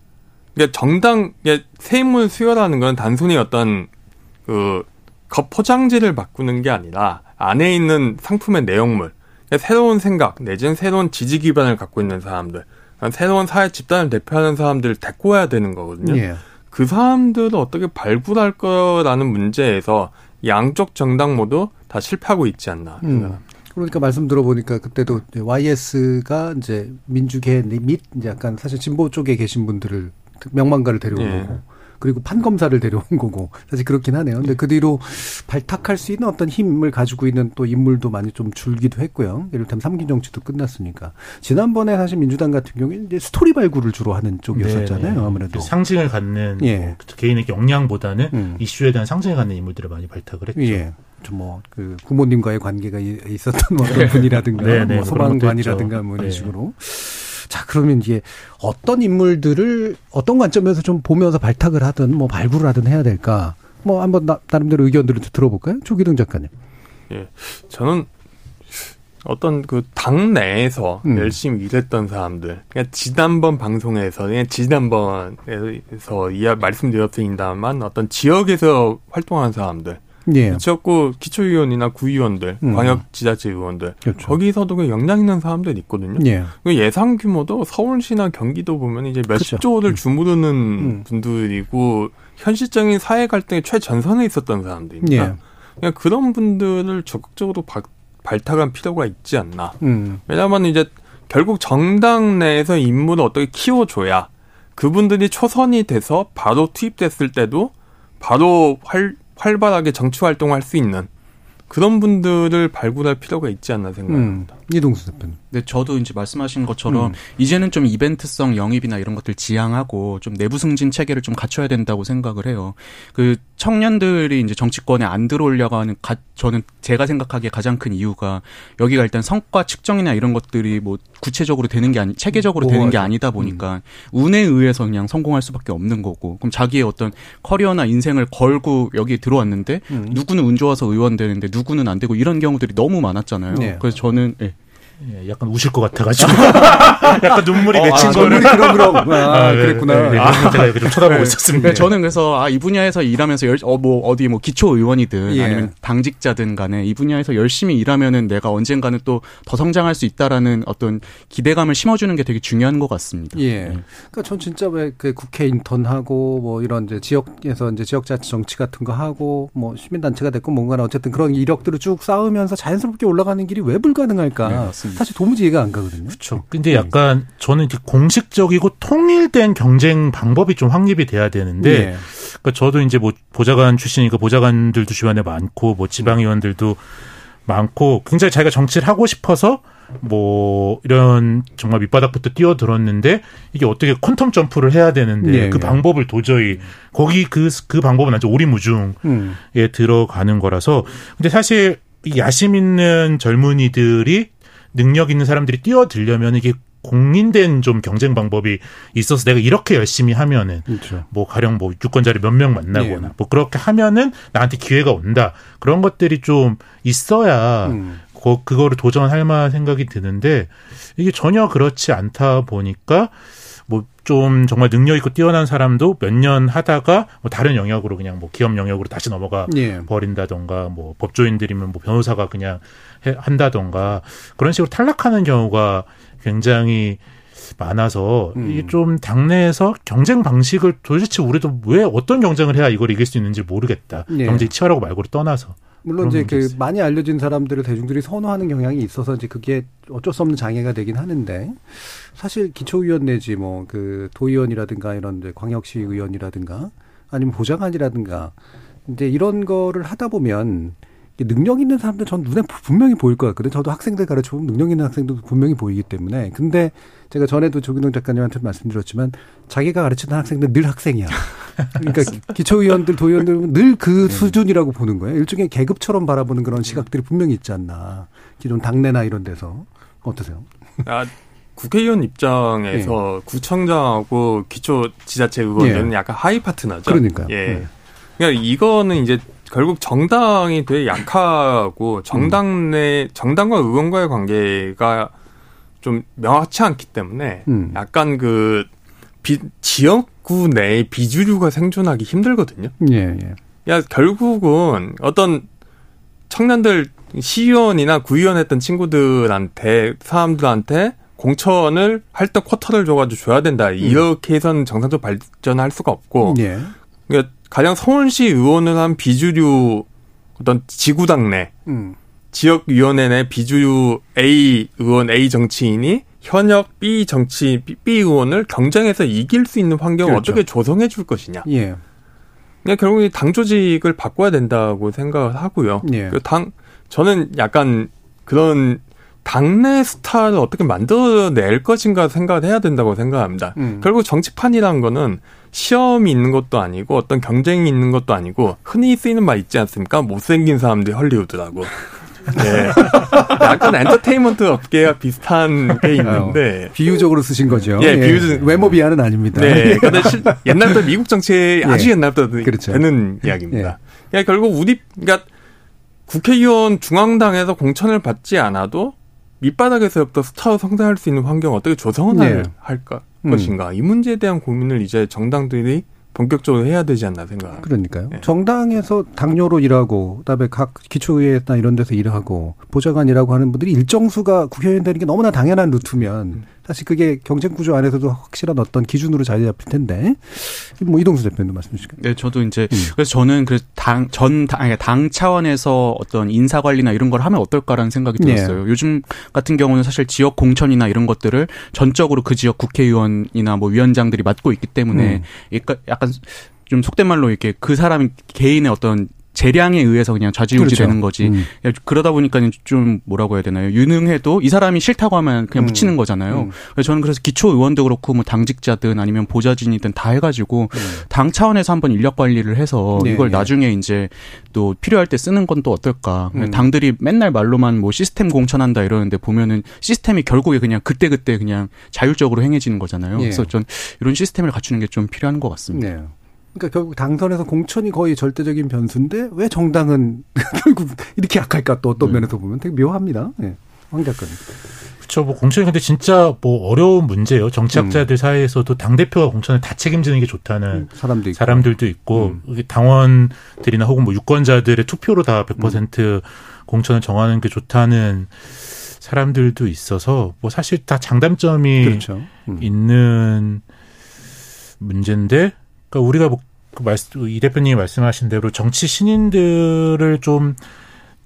그러니까 정당, 그러니까 세임을 수혈하는 건 단순히 어떤 그 겉포장지를 바꾸는 게 아니라 안에 있는 상품의 내용물, 그러니까 새로운 생각 내지는 새로운 지지 기반을 갖고 있는 사람들, 새로운 사회 집단을 대표하는 사람들을 데리고 와야 되는 거거든요. 예. 그 사람들을 어떻게 발굴할 거라는 문제에서 양쪽 정당 모두 다 실패하고 있지 않나. 음. 그러니까 말씀 들어보니까 그때도 YS가 이제 민주계 및 이제 약간 사실 진보 쪽에 계신 분들을 명망가를 데려온 네. 거고 그리고 판검사를 데려온 거고 사실 그렇긴 하네요. 근데 그 뒤로 발탁할 수 있는 어떤 힘을 가지고 있는 또 인물도 많이 좀 줄기도 했고요. 예를 들면 삼기 정치도 끝났으니까 지난번에 사실 민주당 같은 경우에 이제 스토리 발굴을 주로 하는 쪽이었었잖아요. 네네. 네. 아무래도 상징을 갖는 예. 뭐 개인의 역량보다는 음. 이슈에 대한 상징을 갖는 인물들을 많이 발탁을 했죠. 예. 뭐그 부모님과의 관계가 있었던 어떤 네. 분이라든가 네, 네, 뭐 소방관이라든가 뭐 이런 네. 식으로 자 그러면 이제 어떤 인물들을 어떤 관점에서 좀 보면서 발탁을 하든 뭐 발굴을 하든 해야 될까 뭐 한번 나, 나름대로 의견들을 들어볼까요 조기동 작가님 예 저는 어떤 그 당 내에서 음. 열심히 일했던 사람들, 그냥 지난번 방송에서, 그냥 지난번에서 이야 말씀드렸습니다만 어떤 지역에서 활동하는 사람들, 예. 지역구 기초의원이나 구의원들, 음. 광역지자체 의원들 그렇죠. 거기서도 그 역량 있는 사람들 있거든요. 예. 그 예상 규모도 서울시나 경기도 보면 이제 몇십 그렇죠. 조를 음. 주무르는 음. 분들이고 현실적인 사회 갈등의 최전선에 있었던 사람들입니다. 예. 그냥 그런 분들을 적극적으로 바, 발탁한 필요가 있지 않나. 음. 왜냐하면 이제 결국 정당 내에서 인물을 어떻게 키워줘야 그분들이 초선이 돼서 바로 투입됐을 때도 바로 활, 활발하게 정치 활동할 수 있는 그런 분들을 발굴할 필요가 있지 않나 생각합니다. 음, 이동수 대표님. 네, 저도 이제 말씀하신 것처럼 음. 이제는 좀 이벤트성 영입이나 이런 것들 지향하고 좀 내부 승진 체계를 좀 갖춰야 된다고 생각을 해요. 그 청년들이 이제 정치권에 안 들어오려고 하는 가, 저는 제가 생각하기에 가장 큰 이유가 여기가 일단 성과 측정이나 이런 것들이 뭐 구체적으로 되는 게 아니 체계적으로 되는 게 아니다 보니까 음. 운에 의해서 그냥 성공할 수밖에 없는 거고 그럼 자기의 어떤 커리어나 인생을 걸고 여기 들어왔는데 음. 누구는 운 좋아서 의원 되는데 누 구는 안 되고 이런 경우들이 너무 많았잖아요. 네. 그래서 저는 예. 예, 약간 우실 것 같아가지고 약간 눈물이 어, 맺힌 아, 거를 그럼 그럼 아, 아 네, 그랬구나. 네, 네, 아, 제가 이렇게 좀 쳐다보고 네. 있었습니다. 네, 저는 그래서 아 이 분야에서 일하면서 열, 어, 뭐 어디 뭐 기초 의원이든 예. 아니면 당직자든 간에 이 분야에서 열심히 일하면은 내가 언젠가는 또 더 성장할 수 있다라는 어떤 기대감을 심어주는 게 되게 중요한 것 같습니다. 예. 네. 그러니까 전 진짜 왜 그 국회 인턴하고 뭐 이런 이제 지역에서 이제 지역자치 정치 같은 거 하고 뭐 시민단체가 됐고 뭔가나 어쨌든 그런 이력들을 쭉 쌓으면서 자연스럽게 올라가는 길이 왜 불가능할까? 네, 사실 도무지 이해가 안 가거든요. 그렇죠. 근데 네. 약간 저는 이렇게 공식적이고 통일된 경쟁 방법이 좀 확립이 돼야 되는데 네. 그러니까 저도 이제 뭐 보좌관 출신이니까 보좌관들도 주변에 많고 뭐 지방의원들도 많고 굉장히 자기가 정치를 하고 싶어서 뭐 이런 정말 밑바닥부터 뛰어들었는데 이게 어떻게 퀀텀 점프를 해야 되는데 예, 그 예. 방법을 도저히 거기 그그 그 방법은 아주 오리무중에 음. 들어가는 거라서 근데 사실 야심 있는 젊은이들이 능력 있는 사람들이 뛰어들려면 이게 공인된 좀 경쟁 방법이 있어서 내가 이렇게 열심히 하면은 그렇죠. 뭐 가령 뭐 유권자를 몇 명 만나거나 네. 뭐 그렇게 하면은 나한테 기회가 온다 그런 것들이 좀 있어야 음. 그, 그거를 도전할 만한 생각이 드는데 이게 전혀 그렇지 않다 보니까 뭐 좀 정말 능력 있고 뛰어난 사람도 몇 년 하다가 뭐 다른 영역으로 그냥 뭐 기업 영역으로 다시 넘어가 예. 버린다던가 뭐 법조인들이면 뭐 변호사가 그냥 해, 한다던가 그런 식으로 탈락하는 경우가 굉장히 많아서 음. 이게 좀 당내에서 경쟁 방식을 도대체 우리도 왜 어떤 경쟁을 해야 이걸 이길 수 있는지 모르겠다. 예. 경쟁 치열하고 말고를 떠나서. 물론 이제 그 있어요. 많이 알려진 사람들을 대중들이 선호하는 경향이 있어서 이제 그게 어쩔 수 없는 장애가 되긴 하는데 사실 기초의원 내지 뭐 그 도의원이라든가 이런 광역시 의원이라든가 아니면 보좌관이라든가 이제 이런 거를 하다 보면 능력 있는 사람들 전 눈에 분명히 보일 것 같거든요. 저도 학생들 가르쳐 보면 능력 있는 학생도 분명히 보이기 때문에. 근데 제가 전에도 조기동 작가님한테 말씀드렸지만 자기가 가르치는 학생들 늘 학생이야. 그러니까 기초위원들, 도의원들은 늘그 네. 수준이라고 보는 거예요. 일종의 계급처럼 바라보는 그런 시각들이 분명히 있지 않나. 기존 당내나 이런 데서. 어떠세요? 아, 국회의원 입장에서 네. 구청장하고 기초 지자체 의원들은 네. 약간 하이 파트너죠. 그러니까요. 예. 네. 그러니까 이거는 이제 결국 정당이 되게 약하고 정당 내 정당과 의원과의 관계가 좀 명확치 않기 때문에 음. 약간 그 비, 지역구 내에 비주류가 생존하기 힘들거든요. 예, 예. 야 결국은 어떤 청년들 시의원이나 구의원 했던 친구들한테 사람들한테 공천을 할 때 쿼터를 줘가지고 줘야 된다. 음. 이렇게 해서는 정상적 발전할 수가 없고. 예. 그러니까 가장 서울시 의원을 한 비주류 어떤 지구당 내 음. 지역위원회 내 비주류 A 의원 A 정치인이 현역 B 정치 B 의원을 경쟁해서 이길 수 있는 환경을 그렇죠. 어떻게 조성해 줄 것이냐. 예. 그냥 결국 당 조직을 바꿔야 된다고 생각을 하고요. 예. 그당 저는 약간 그런 당내 스타를 어떻게 만들어낼 것인가 생각을 해야 된다고 생각합니다. 음. 결국 정치판이라는 거는 시험이 있는 것도 아니고 어떤 경쟁이 있는 것도 아니고 흔히 쓰이는 말 있지 않습니까? 못생긴 사람들이 헐리우드라고. 네. 약간 엔터테인먼트 업계와 비슷한 게 있는데 어, 비유적으로 쓰신 거죠. 예, 예. 비유 외모 비하는 아닙니다. 네. 근데 옛날부터 미국 정치에 아주 예. 옛날부터 그렇죠. 되는 이야기입니다. 예. 그러니까 결국 우리 그러니까 국회의원 중앙당에서 공천을 받지 않아도 밑바닥에서부터 스타로 성장할 수 있는 환경 을 어떻게 조성을 네. 할까 음. 것인가 이 문제에 대한 고민을 이제 정당들이 본격적으로 해야 되지 않나 생각합니다. 그러니까요. 네. 정당에서 당뇨로 일하고 그다음에 각 기초의회나 이런 데서 일하고 보좌관이라고 하는 분들이 일정 수가 국회의원 되는 게 너무나 당연한 루트면 음. 사실 그게 경쟁 구조 안에서도 확실한 어떤 기준으로 자리 잡힐 텐데 뭐 이동수 대표님도 말씀 주실까요? 네, 저도 이제 음. 그래서 저는 그 당전 당, 당 차원에서 어떤 인사 관리나 이런 걸 하면 어떨까라는 생각이 네. 들었어요. 네. 요즘 같은 경우는 사실 지역 공천이나 이런 것들을 전적으로 그 지역 국회의원이나 뭐 위원장들이 맡고 있기 때문에 음. 약간 좀 속된 말로 이렇게 그 사람 개인의 어떤 재량에 의해서 그냥 좌지우지 그렇죠. 되는 거지. 음. 그러다 보니까 좀 뭐라고 해야 되나요? 유능해도 이 사람이 싫다고 하면 그냥 음. 묻히는 거잖아요. 음. 저는 그래서 기초 의원도 그렇고 뭐 당직자든 아니면 보좌진이든 다 해가지고 음. 당 차원에서 한번 인력 관리를 해서 네, 이걸 네. 나중에 이제 또 필요할 때 쓰는 건 또 어떨까. 음. 당들이 맨날 말로만 뭐 시스템 공천한다 이러는데 보면은 시스템이 결국에 그냥 그때 그때 그냥 자율적으로 행해지는 거잖아요. 네. 그래서 전 이런 시스템을 갖추는 게 좀 필요한 것 같습니다. 네. 그러니까 결국 당선에서 공천이 거의 절대적인 변수인데 왜 정당은 결국 이렇게 약할까 또 어떤 네. 면에서 보면 되게 묘합니다. 네. 황 작가님. 그렇죠. 뭐 공천이 근데 진짜 뭐 어려운 문제예요. 정치학자들 음. 사이에서도 당 대표가 공천을 다 책임지는 게 좋다는 음, 사람도 있고. 사람들도 있고 음. 당원들이나 혹은 뭐 유권자들의 투표로 다 100% 음. 공천을 정하는 게 좋다는 사람들도 있어서 뭐 사실 다 장단점이 그렇죠. 음. 있는 문제인데 그러니까 우리가 뭐, 그 말씀, 이 대표님이 말씀하신 대로 정치 신인들을 좀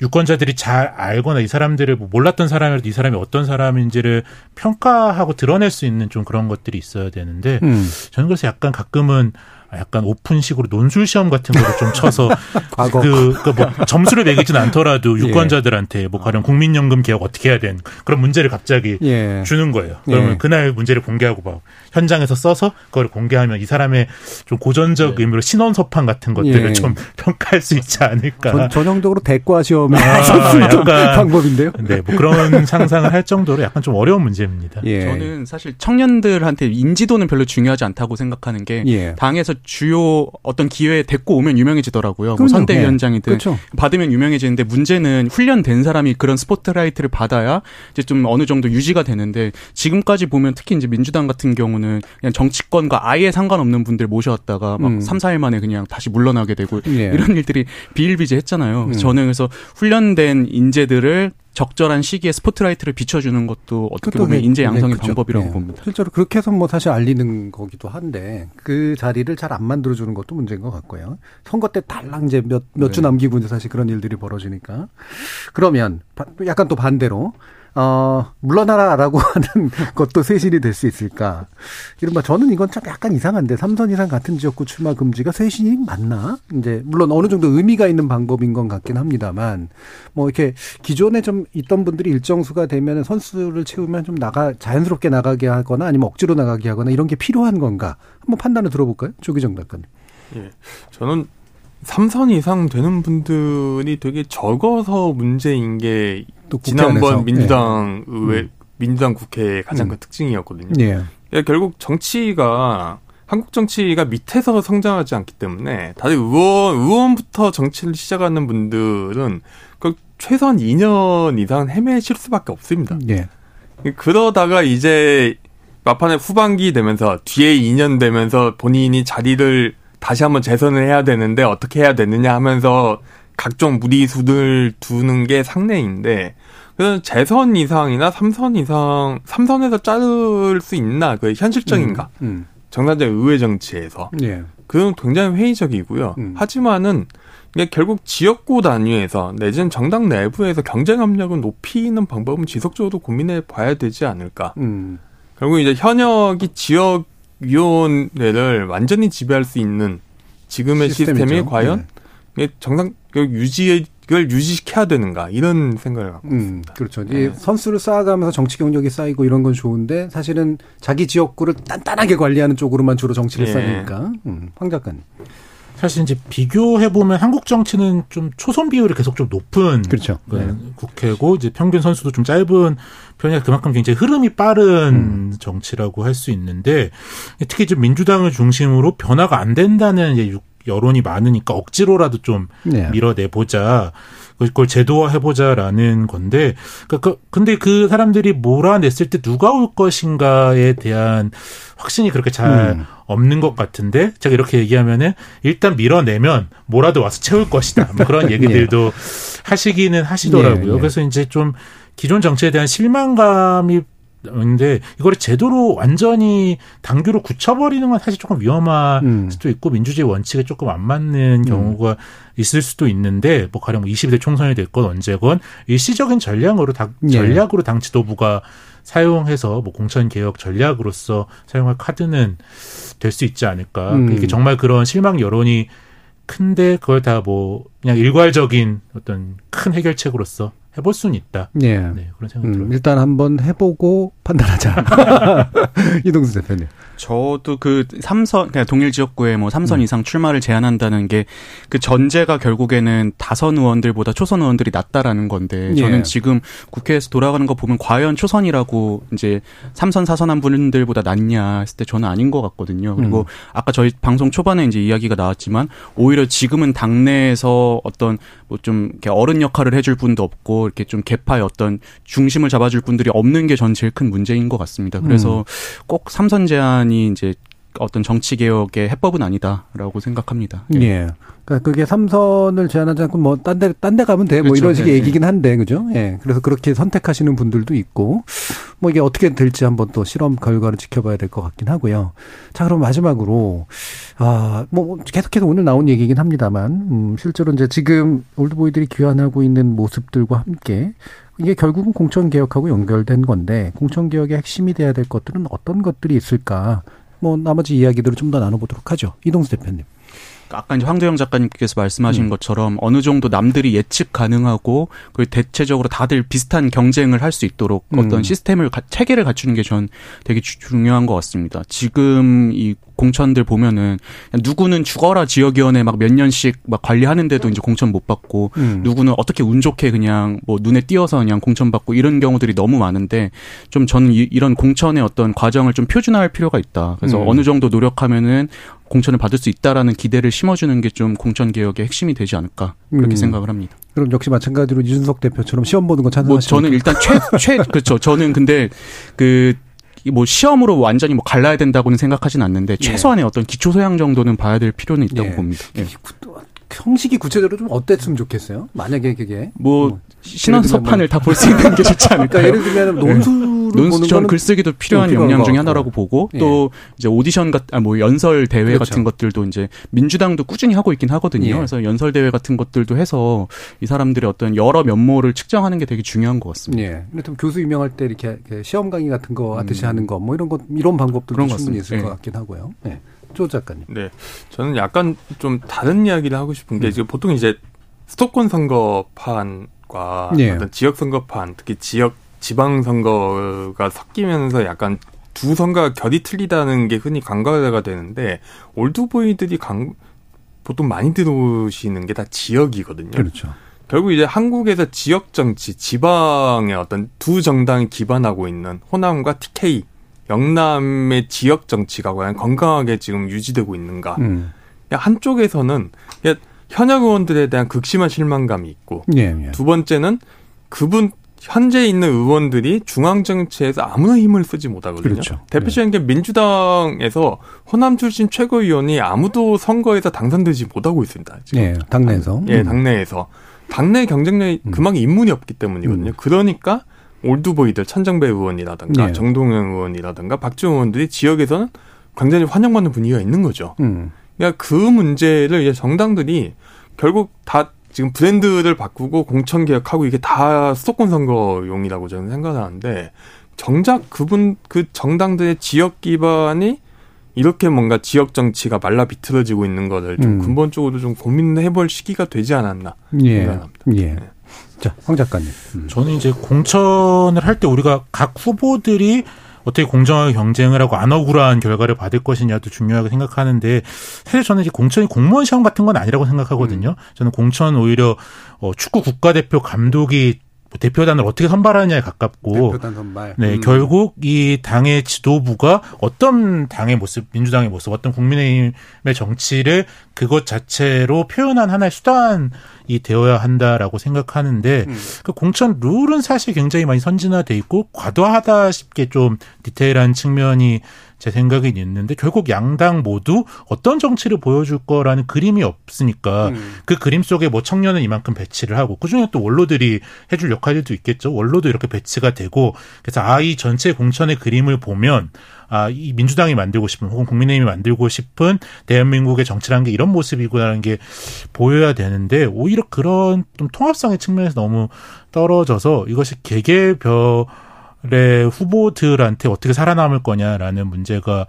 유권자들이 잘 알거나 이 사람들을 뭐 몰랐던 사람이라도 이 사람이 어떤 사람인지를 평가하고 드러낼 수 있는 좀 그런 것들이 있어야 되는데 음. 저는 그래서 약간 가끔은 약간 오픈식으로 논술 시험 같은 거를 좀 쳐서 그, 그뭐 점수를 매기진 않더라도 예. 유권자들한테 뭐 가령 국민연금 개혁 어떻게 해야 되는 그런 문제를 갑자기 예. 주는 거예요. 그러면 예. 그날 문제를 공개하고 막 현장에서 써서 그걸 공개하면 이 사람의 좀 고전적 네. 의미로 신원 서판 같은 것들을 예. 좀 평가할 수 있지 않을까. 전, 형적으로 대과 시험에 아, 약간 방법인데요. 네, 뭐 그런 상상을 할 정도로 약간 좀 어려운 문제입니다. 예. 저는 사실 청년들한테 인지도는 별로 중요하지 않다고 생각하는 게 예. 당에서 주요 어떤 기회에 데리고 오면 유명해지더라고요. 뭐 선대위원장이든 예. 그렇죠. 받으면 유명해지는데 문제는 훈련된 사람이 그런 스포트라이트를 받아야 이제 좀 어느 정도 유지가 되는데 지금까지 보면 특히 이제 민주당 같은 경우는 그냥 정치권과 아예 상관없는 분들 모셔왔다가 막 음. 3, 4일 만에 그냥 다시 물러나게 되고 예. 이런 일들이 비일비재했잖아요. 음. 저는 그래서 훈련된 인재들을 적절한 시기에 스포트라이트를 비춰주는 것도 어떻게 보면 인재 양성의 네, 방법이라고 네. 봅니다. 실제로 그렇게 해서 뭐 사실 알리는 거기도 한데 그 자리를 잘 안 만들어주는 것도 문제인 것 같고요. 선거 때 달랑 이제 몇 몇주 네. 남기고 이제 사실 그런 일들이 벌어지니까 그러면 약간 또 반대로 어, 물러나라라고 하는 것도 쇄신이 될 수 있을까. 이른바 저는 이건 참 약간 이상한데 삼선 이상 같은 지역구 출마 금지가 쇄신이 맞나? 이제 물론 어느 정도 의미가 있는 방법인 건 같긴 합니다만 뭐 이렇게 기존에 좀 있던 분들이 일정 수가 되면 선수를 채우면 좀 나가 자연스럽게 나가게 하거나 아니면 억지로 나가게 하거나 이런 게 필요한 건가? 한번 판단을 들어볼까요? 조기정 작가님. 예. 저는 3선 이상 되는 분들이 되게 적어서 문제인 게 지난번 민주당 네. 의회 음. 민주당 국회의 가장 음. 큰 특징이었거든요. 예. 그러니까 결국 정치가 한국 정치가 밑에서 성장하지 않기 때문에 다들 의원 의원부터 정치를 시작하는 분들은 그 최소한 2년 이상 헤매실 수밖에 없습니다. 예. 그러다가 이제 막판에 후반기 되면서 뒤에 2년 되면서 본인이 자리를 다시 한번 재선을 해야 되는데 어떻게 해야 되느냐 하면서 각종 무리수들 두는 게 상례인데 그래서 재선 이상이나 삼선 이상 삼선에서 자를 수 있나 그 현실적인가 음, 음. 정당적 의회 정치에서 예. 그건 굉장히 회의적이고요. 음. 하지만은 이게 결국 지역구 단위에서 내지는 정당 내부에서 경쟁 압력을 높이는 방법은 지속적으로 고민해 봐야 되지 않을까. 음. 결국 이제 현역이 지역 위원회를 완전히 지배할 수 있는 지금의 시스템이죠. 시스템이 과연 네. 정상 유지를 유지시켜야 되는가 이런 생각을 갖고 음, 있습니다. 그렇죠. 네. 선수를 쌓아가면서 정치 경력이 쌓이고 이런 건 좋은데 사실은 자기 지역구를 단단하게 관리하는 쪽으로만 주로 정치를 네. 쌓으니까 음, 황 작가님. 사실 이제 비교해 보면 한국 정치는 좀 초선 비율이 계속 좀 높은 그렇죠. 그 네. 국회고 이제 평균 선수도 좀 짧은 편이라 그만큼 굉장히 흐름이 빠른 음. 정치라고 할 수 있는데 특히 좀 민주당을 중심으로 변화가 안 된다는 이제 여론이 많으니까 억지로라도 좀 네. 밀어내 보자. 그걸 제도화해 보자라는 건데 그러니까 근데 그 사람들이 몰아냈을 때 누가 올 것인가에 대한 확신이 그렇게 잘 음. 없는 것 같은데 제가 이렇게 얘기하면은 일단 밀어내면 뭐라도 와서 채울 것이다. 뭐 그런 얘기들도 네. 하시기는 하시더라고요. 네, 그래서 이제 좀 기존 정치에 대한 실망감이 근데 이거를 제도로 완전히 당규로 굳혀버리는 건 사실 조금 위험할 음. 수도 있고 민주주의 원칙에 조금 안 맞는 음. 경우가 음. 있을 수도 있는데 뭐 가령 뭐 20대 총선이 됐건 언제건 일시적인 전략으로 당, 예. 전략으로 당 지도부가 사용해서 뭐 공천 개혁 전략으로서 사용할 카드는 될 수 있지 않을까. 음. 이게 정말 그런 실망 여론이 큰데 그걸 다 뭐 그냥 일괄적인 어떤 큰 해결책으로서 해볼 수는 있다. 예. 네, 그런 생각이 음, 들어요. 일단 한번 해보고 판단하자. 이동수 대표님. 저도 그 삼선 그냥 동일 지역구에 뭐 삼선 음. 이상 출마를 제한한다는 게 그 전제가 결국에는 다선 의원들보다 초선 의원들이 낫다라는 건데 저는 예. 지금 국회에서 돌아가는 거 보면 과연 초선이라고 이제 삼선 사선한 분들보다 낫냐 했을 때 저는 아닌 것 같거든요. 그리고 음. 아까 저희 방송 초반에 이제 이야기가 나왔지만 오히려 지금은 당내에서 어떤 뭐좀 어른 역할을 해줄 분도 없고 이렇게 좀 개파의 어떤 중심을 잡아줄 분들이 없는 게 전 제일 큰 문제인 것 같습니다. 그래서 음. 꼭 삼선 제한 이 이제 어떤 정치 개혁의 해법은 아니다라고 생각합니다. 예. 예. 그러니까 그게 삼선을 제한하지 않고 뭐 딴 데 딴 데 가면 돼. 뭐 그렇죠. 이런 식의 예. 얘기긴 한데 그죠? 예. 그래서 그렇게 선택하시는 분들도 있고 뭐 이게 어떻게 될지 한번 또 실험 결과를 지켜봐야 될 것 같긴 하고요. 자, 그럼 마지막으로 아 뭐 계속해서 오늘 나온 얘기긴 합니다만 음 실제로 이제 지금 올드보이들이 귀환하고 있는 모습들과 함께 이게 결국은 공천 개혁하고 연결된 건데 공천 개혁의 핵심이 돼야 될 것들은 어떤 것들이 있을까? 뭐 나머지 이야기들을 좀 더 나눠보도록 하죠. 이동수 대표님. 아까 이제 황도영 작가님께서 말씀하신 음. 것처럼 어느 정도 남들이 예측 가능하고 그 대체적으로 다들 비슷한 경쟁을 할 수 있도록 음. 어떤 시스템을 체계를 갖추는 게 전 되게 주, 중요한 것 같습니다. 지금 이 공천들 보면은 누구는 죽어라 지역위원회 막 몇 년씩 막 관리하는데도 이제 공천 못 받고 음. 누구는 어떻게 운 좋게 그냥 뭐 눈에 띄어서 그냥 공천 받고 이런 경우들이 너무 많은데 좀 저는 이, 런 공천의 어떤 과정을 좀 표준화할 필요가 있다. 그래서 음. 어느 정도 노력하면은 공천을 받을 수 있다라는 기대를 심어주는 게 좀 공천 개혁의 핵심이 되지 않을까 그렇게 음. 생각을 합니다. 그럼 역시 마찬가지로 이준석 대표처럼 시험 보는 거 찬성하시죠? 뭐 저는 일단 최 최 그렇죠. 저는 근데 그 뭐 시험으로 완전히 뭐 갈라야 된다고는 생각하진 않는데 예. 최소한의 어떤 기초 소양 정도는 봐야 될 필요는 있다고 예. 봅니다. 예. 형식이 구체적으로 좀 어땠으면 좋겠어요? 만약에 그게 뭐, 뭐 신원 서판을 다 볼 수 있는 게 좋지 않을까? 그러니까 예를 들면 논수를 논수 전 글쓰기도 필요한 역량 중에 하나라고 보고 예. 또 이제 오디션 같 아 뭐 연설 대회 그렇죠. 같은 것들도 이제 민주당도 꾸준히 하고 있긴 하거든요. 예. 그래서 연설 대회 같은 것들도 해서 이 사람들의 어떤 여러 면모를 측정하는 게 되게 중요한 것 같습니다. 예. 근데 교수 임명할 때 이렇게 시험 강의 같은 거 하듯이 음. 하는 거 뭐 이런 것 이런 방법도 충분히 있을 예. 것 같긴 하고요. 예. 조 작가님. 네. 저는 약간 좀 다른 이야기를 하고 싶은 게 음. 지금 보통 이제 수도권 선거판과 네. 어떤 지역 선거판, 특히 지역 지방 선거가 섞이면서 약간 두 선거가 결이 틀리다는 게 흔히 간과가 되는데 올드보이들이 강, 보통 많이 들어오시는 게 다 지역이거든요. 그렇죠. 결국 이제 한국에서 지역 정치, 지방의 어떤 두 정당이 기반하고 있는 호남과 TK 영남의 지역 정치가 과연 건강하게 지금 유지되고 있는가. 음. 한쪽에서는 현역 의원들에 대한 극심한 실망감이 있고 예, 예. 두 번째는 그분 현재 있는 의원들이 중앙 정치에서 아무나 힘을 쓰지 못하거든요. 그렇죠. 대표적인 게 민주당에서 호남 출신 최고위원이 아무도 선거에서 당선되지 못하고 있습니다. 지금. 예, 당내에서. 예, 음. 당내에서. 당내 경쟁력이 음. 그만큼 인문이 없기 때문이거든요. 음. 그러니까 올드보이들 천정배 의원이라든가 네. 정동영 의원이라든가 박지원 의원들이 지역에서는 굉장히 환영받는 분위기가 있는 거죠. 음. 그러니까 그 문제를 이제 정당들이 결국 다 지금 브랜드를 바꾸고 공천 개혁하고 이게 다 수도권 선거용이라고 저는 생각하는데 정작 그분 그 정당들의 지역 기반이 이렇게 뭔가 지역 정치가 말라 비틀어지고 있는 거를 좀 음. 근본적으로 좀 고민해볼 시기가 되지 않았나 예. 생각합니다. 예. 네. 자, 황 작가님. 음. 저는 이제 공천을 할 때 우리가 각 후보들이 어떻게 공정하게 경쟁을 하고 안 억울한 결과를 받을 것이냐도 중요하게 생각하는데 사실 저는 이제 공천이 공무원 시험 같은 건 아니라고 생각하거든요. 음. 저는 공천 오히려 어 축구 국가대표 감독이 뭐 대표단을 어떻게 선발하느냐에 가깝고 대표단 선발. 네, 음. 결국 이 당의 지도부가 어떤 당의 모습, 민주당의 모습, 어떤 국민의힘의 정치를 그것 자체로 표현한 하나의 수단이 되어야 한다라고 생각하는데 음. 그 공천 룰은 사실 굉장히 많이 선진화돼 있고 과도하다 싶게 좀 디테일한 측면이 제 생각은 있는데 결국 양당 모두 어떤 정치를 보여줄 거라는 그림이 없으니까 음. 그 그림 속에 뭐 청년은 이만큼 배치를 하고 그중에 또 원로들이 해줄 역할들도 있겠죠. 원로도 이렇게 배치가 되고 그래서 아 이 전체 공천의 그림을 보면 아, 이 민주당이 만들고 싶은 혹은 국민의힘이 만들고 싶은 대한민국의 정치라는 게 이런 모습이구나라는 게 보여야 되는데 오히려 그런 좀 통합성의 측면에서 너무 떨어져서 이것이 개개별 의 후보들한테 어떻게 살아남을 거냐라는 문제가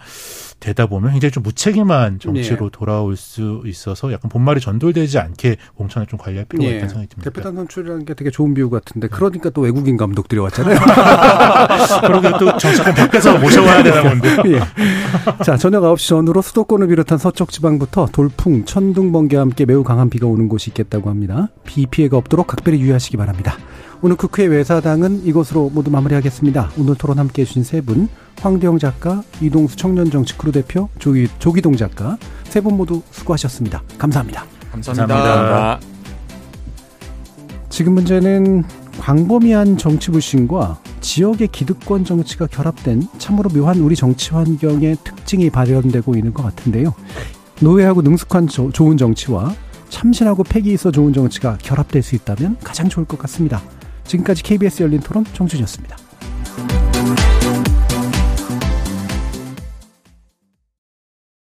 되다 보면 굉장히 좀 무책임한 정치로 네. 돌아올 수 있어서 약간 본말이 전돌되지 않게 공천을 좀 관리할 필요가 네. 있다는 생각이 듭니다. 대표단 선출이라는 게 되게 좋은 비유 같은데 그러니까 또 외국인 감독들이 왔잖아요. 그러게 또 정치권 밖에서 모셔와야 되나 본데. 예. 자 저녁 9시 전후로 수도권을 비롯한 서쪽 지방부터 돌풍, 천둥, 번개와 함께 매우 강한 비가 오는 곳이 있겠다고 합니다. 비 피해가 없도록 각별히 유의하시기 바랍니다. 오늘 국회 외사당은 이것으로 모두 마무리하겠습니다. 오늘 토론 함께 해 주신 세 분, 황두영 작가, 이동수 청년정치 크루 대표, 조기, 조기동 작가, 세 분 모두 수고하셨습니다. 감사합니다. 감사합니다. 감사합니다. 지금 문제는 광범위한 정치 불신과 지역의 기득권 정치가 결합된 참으로 묘한 우리 정치 환경의 특징이 발현되고 있는 것 같은데요. 노예하고 능숙한 조, 좋은 정치와 참신하고 패기 있어 좋은 정치가 결합될 수 있다면 가장 좋을 것 같습니다. 지금까지 KBS 열린 토론 정준이었습니다.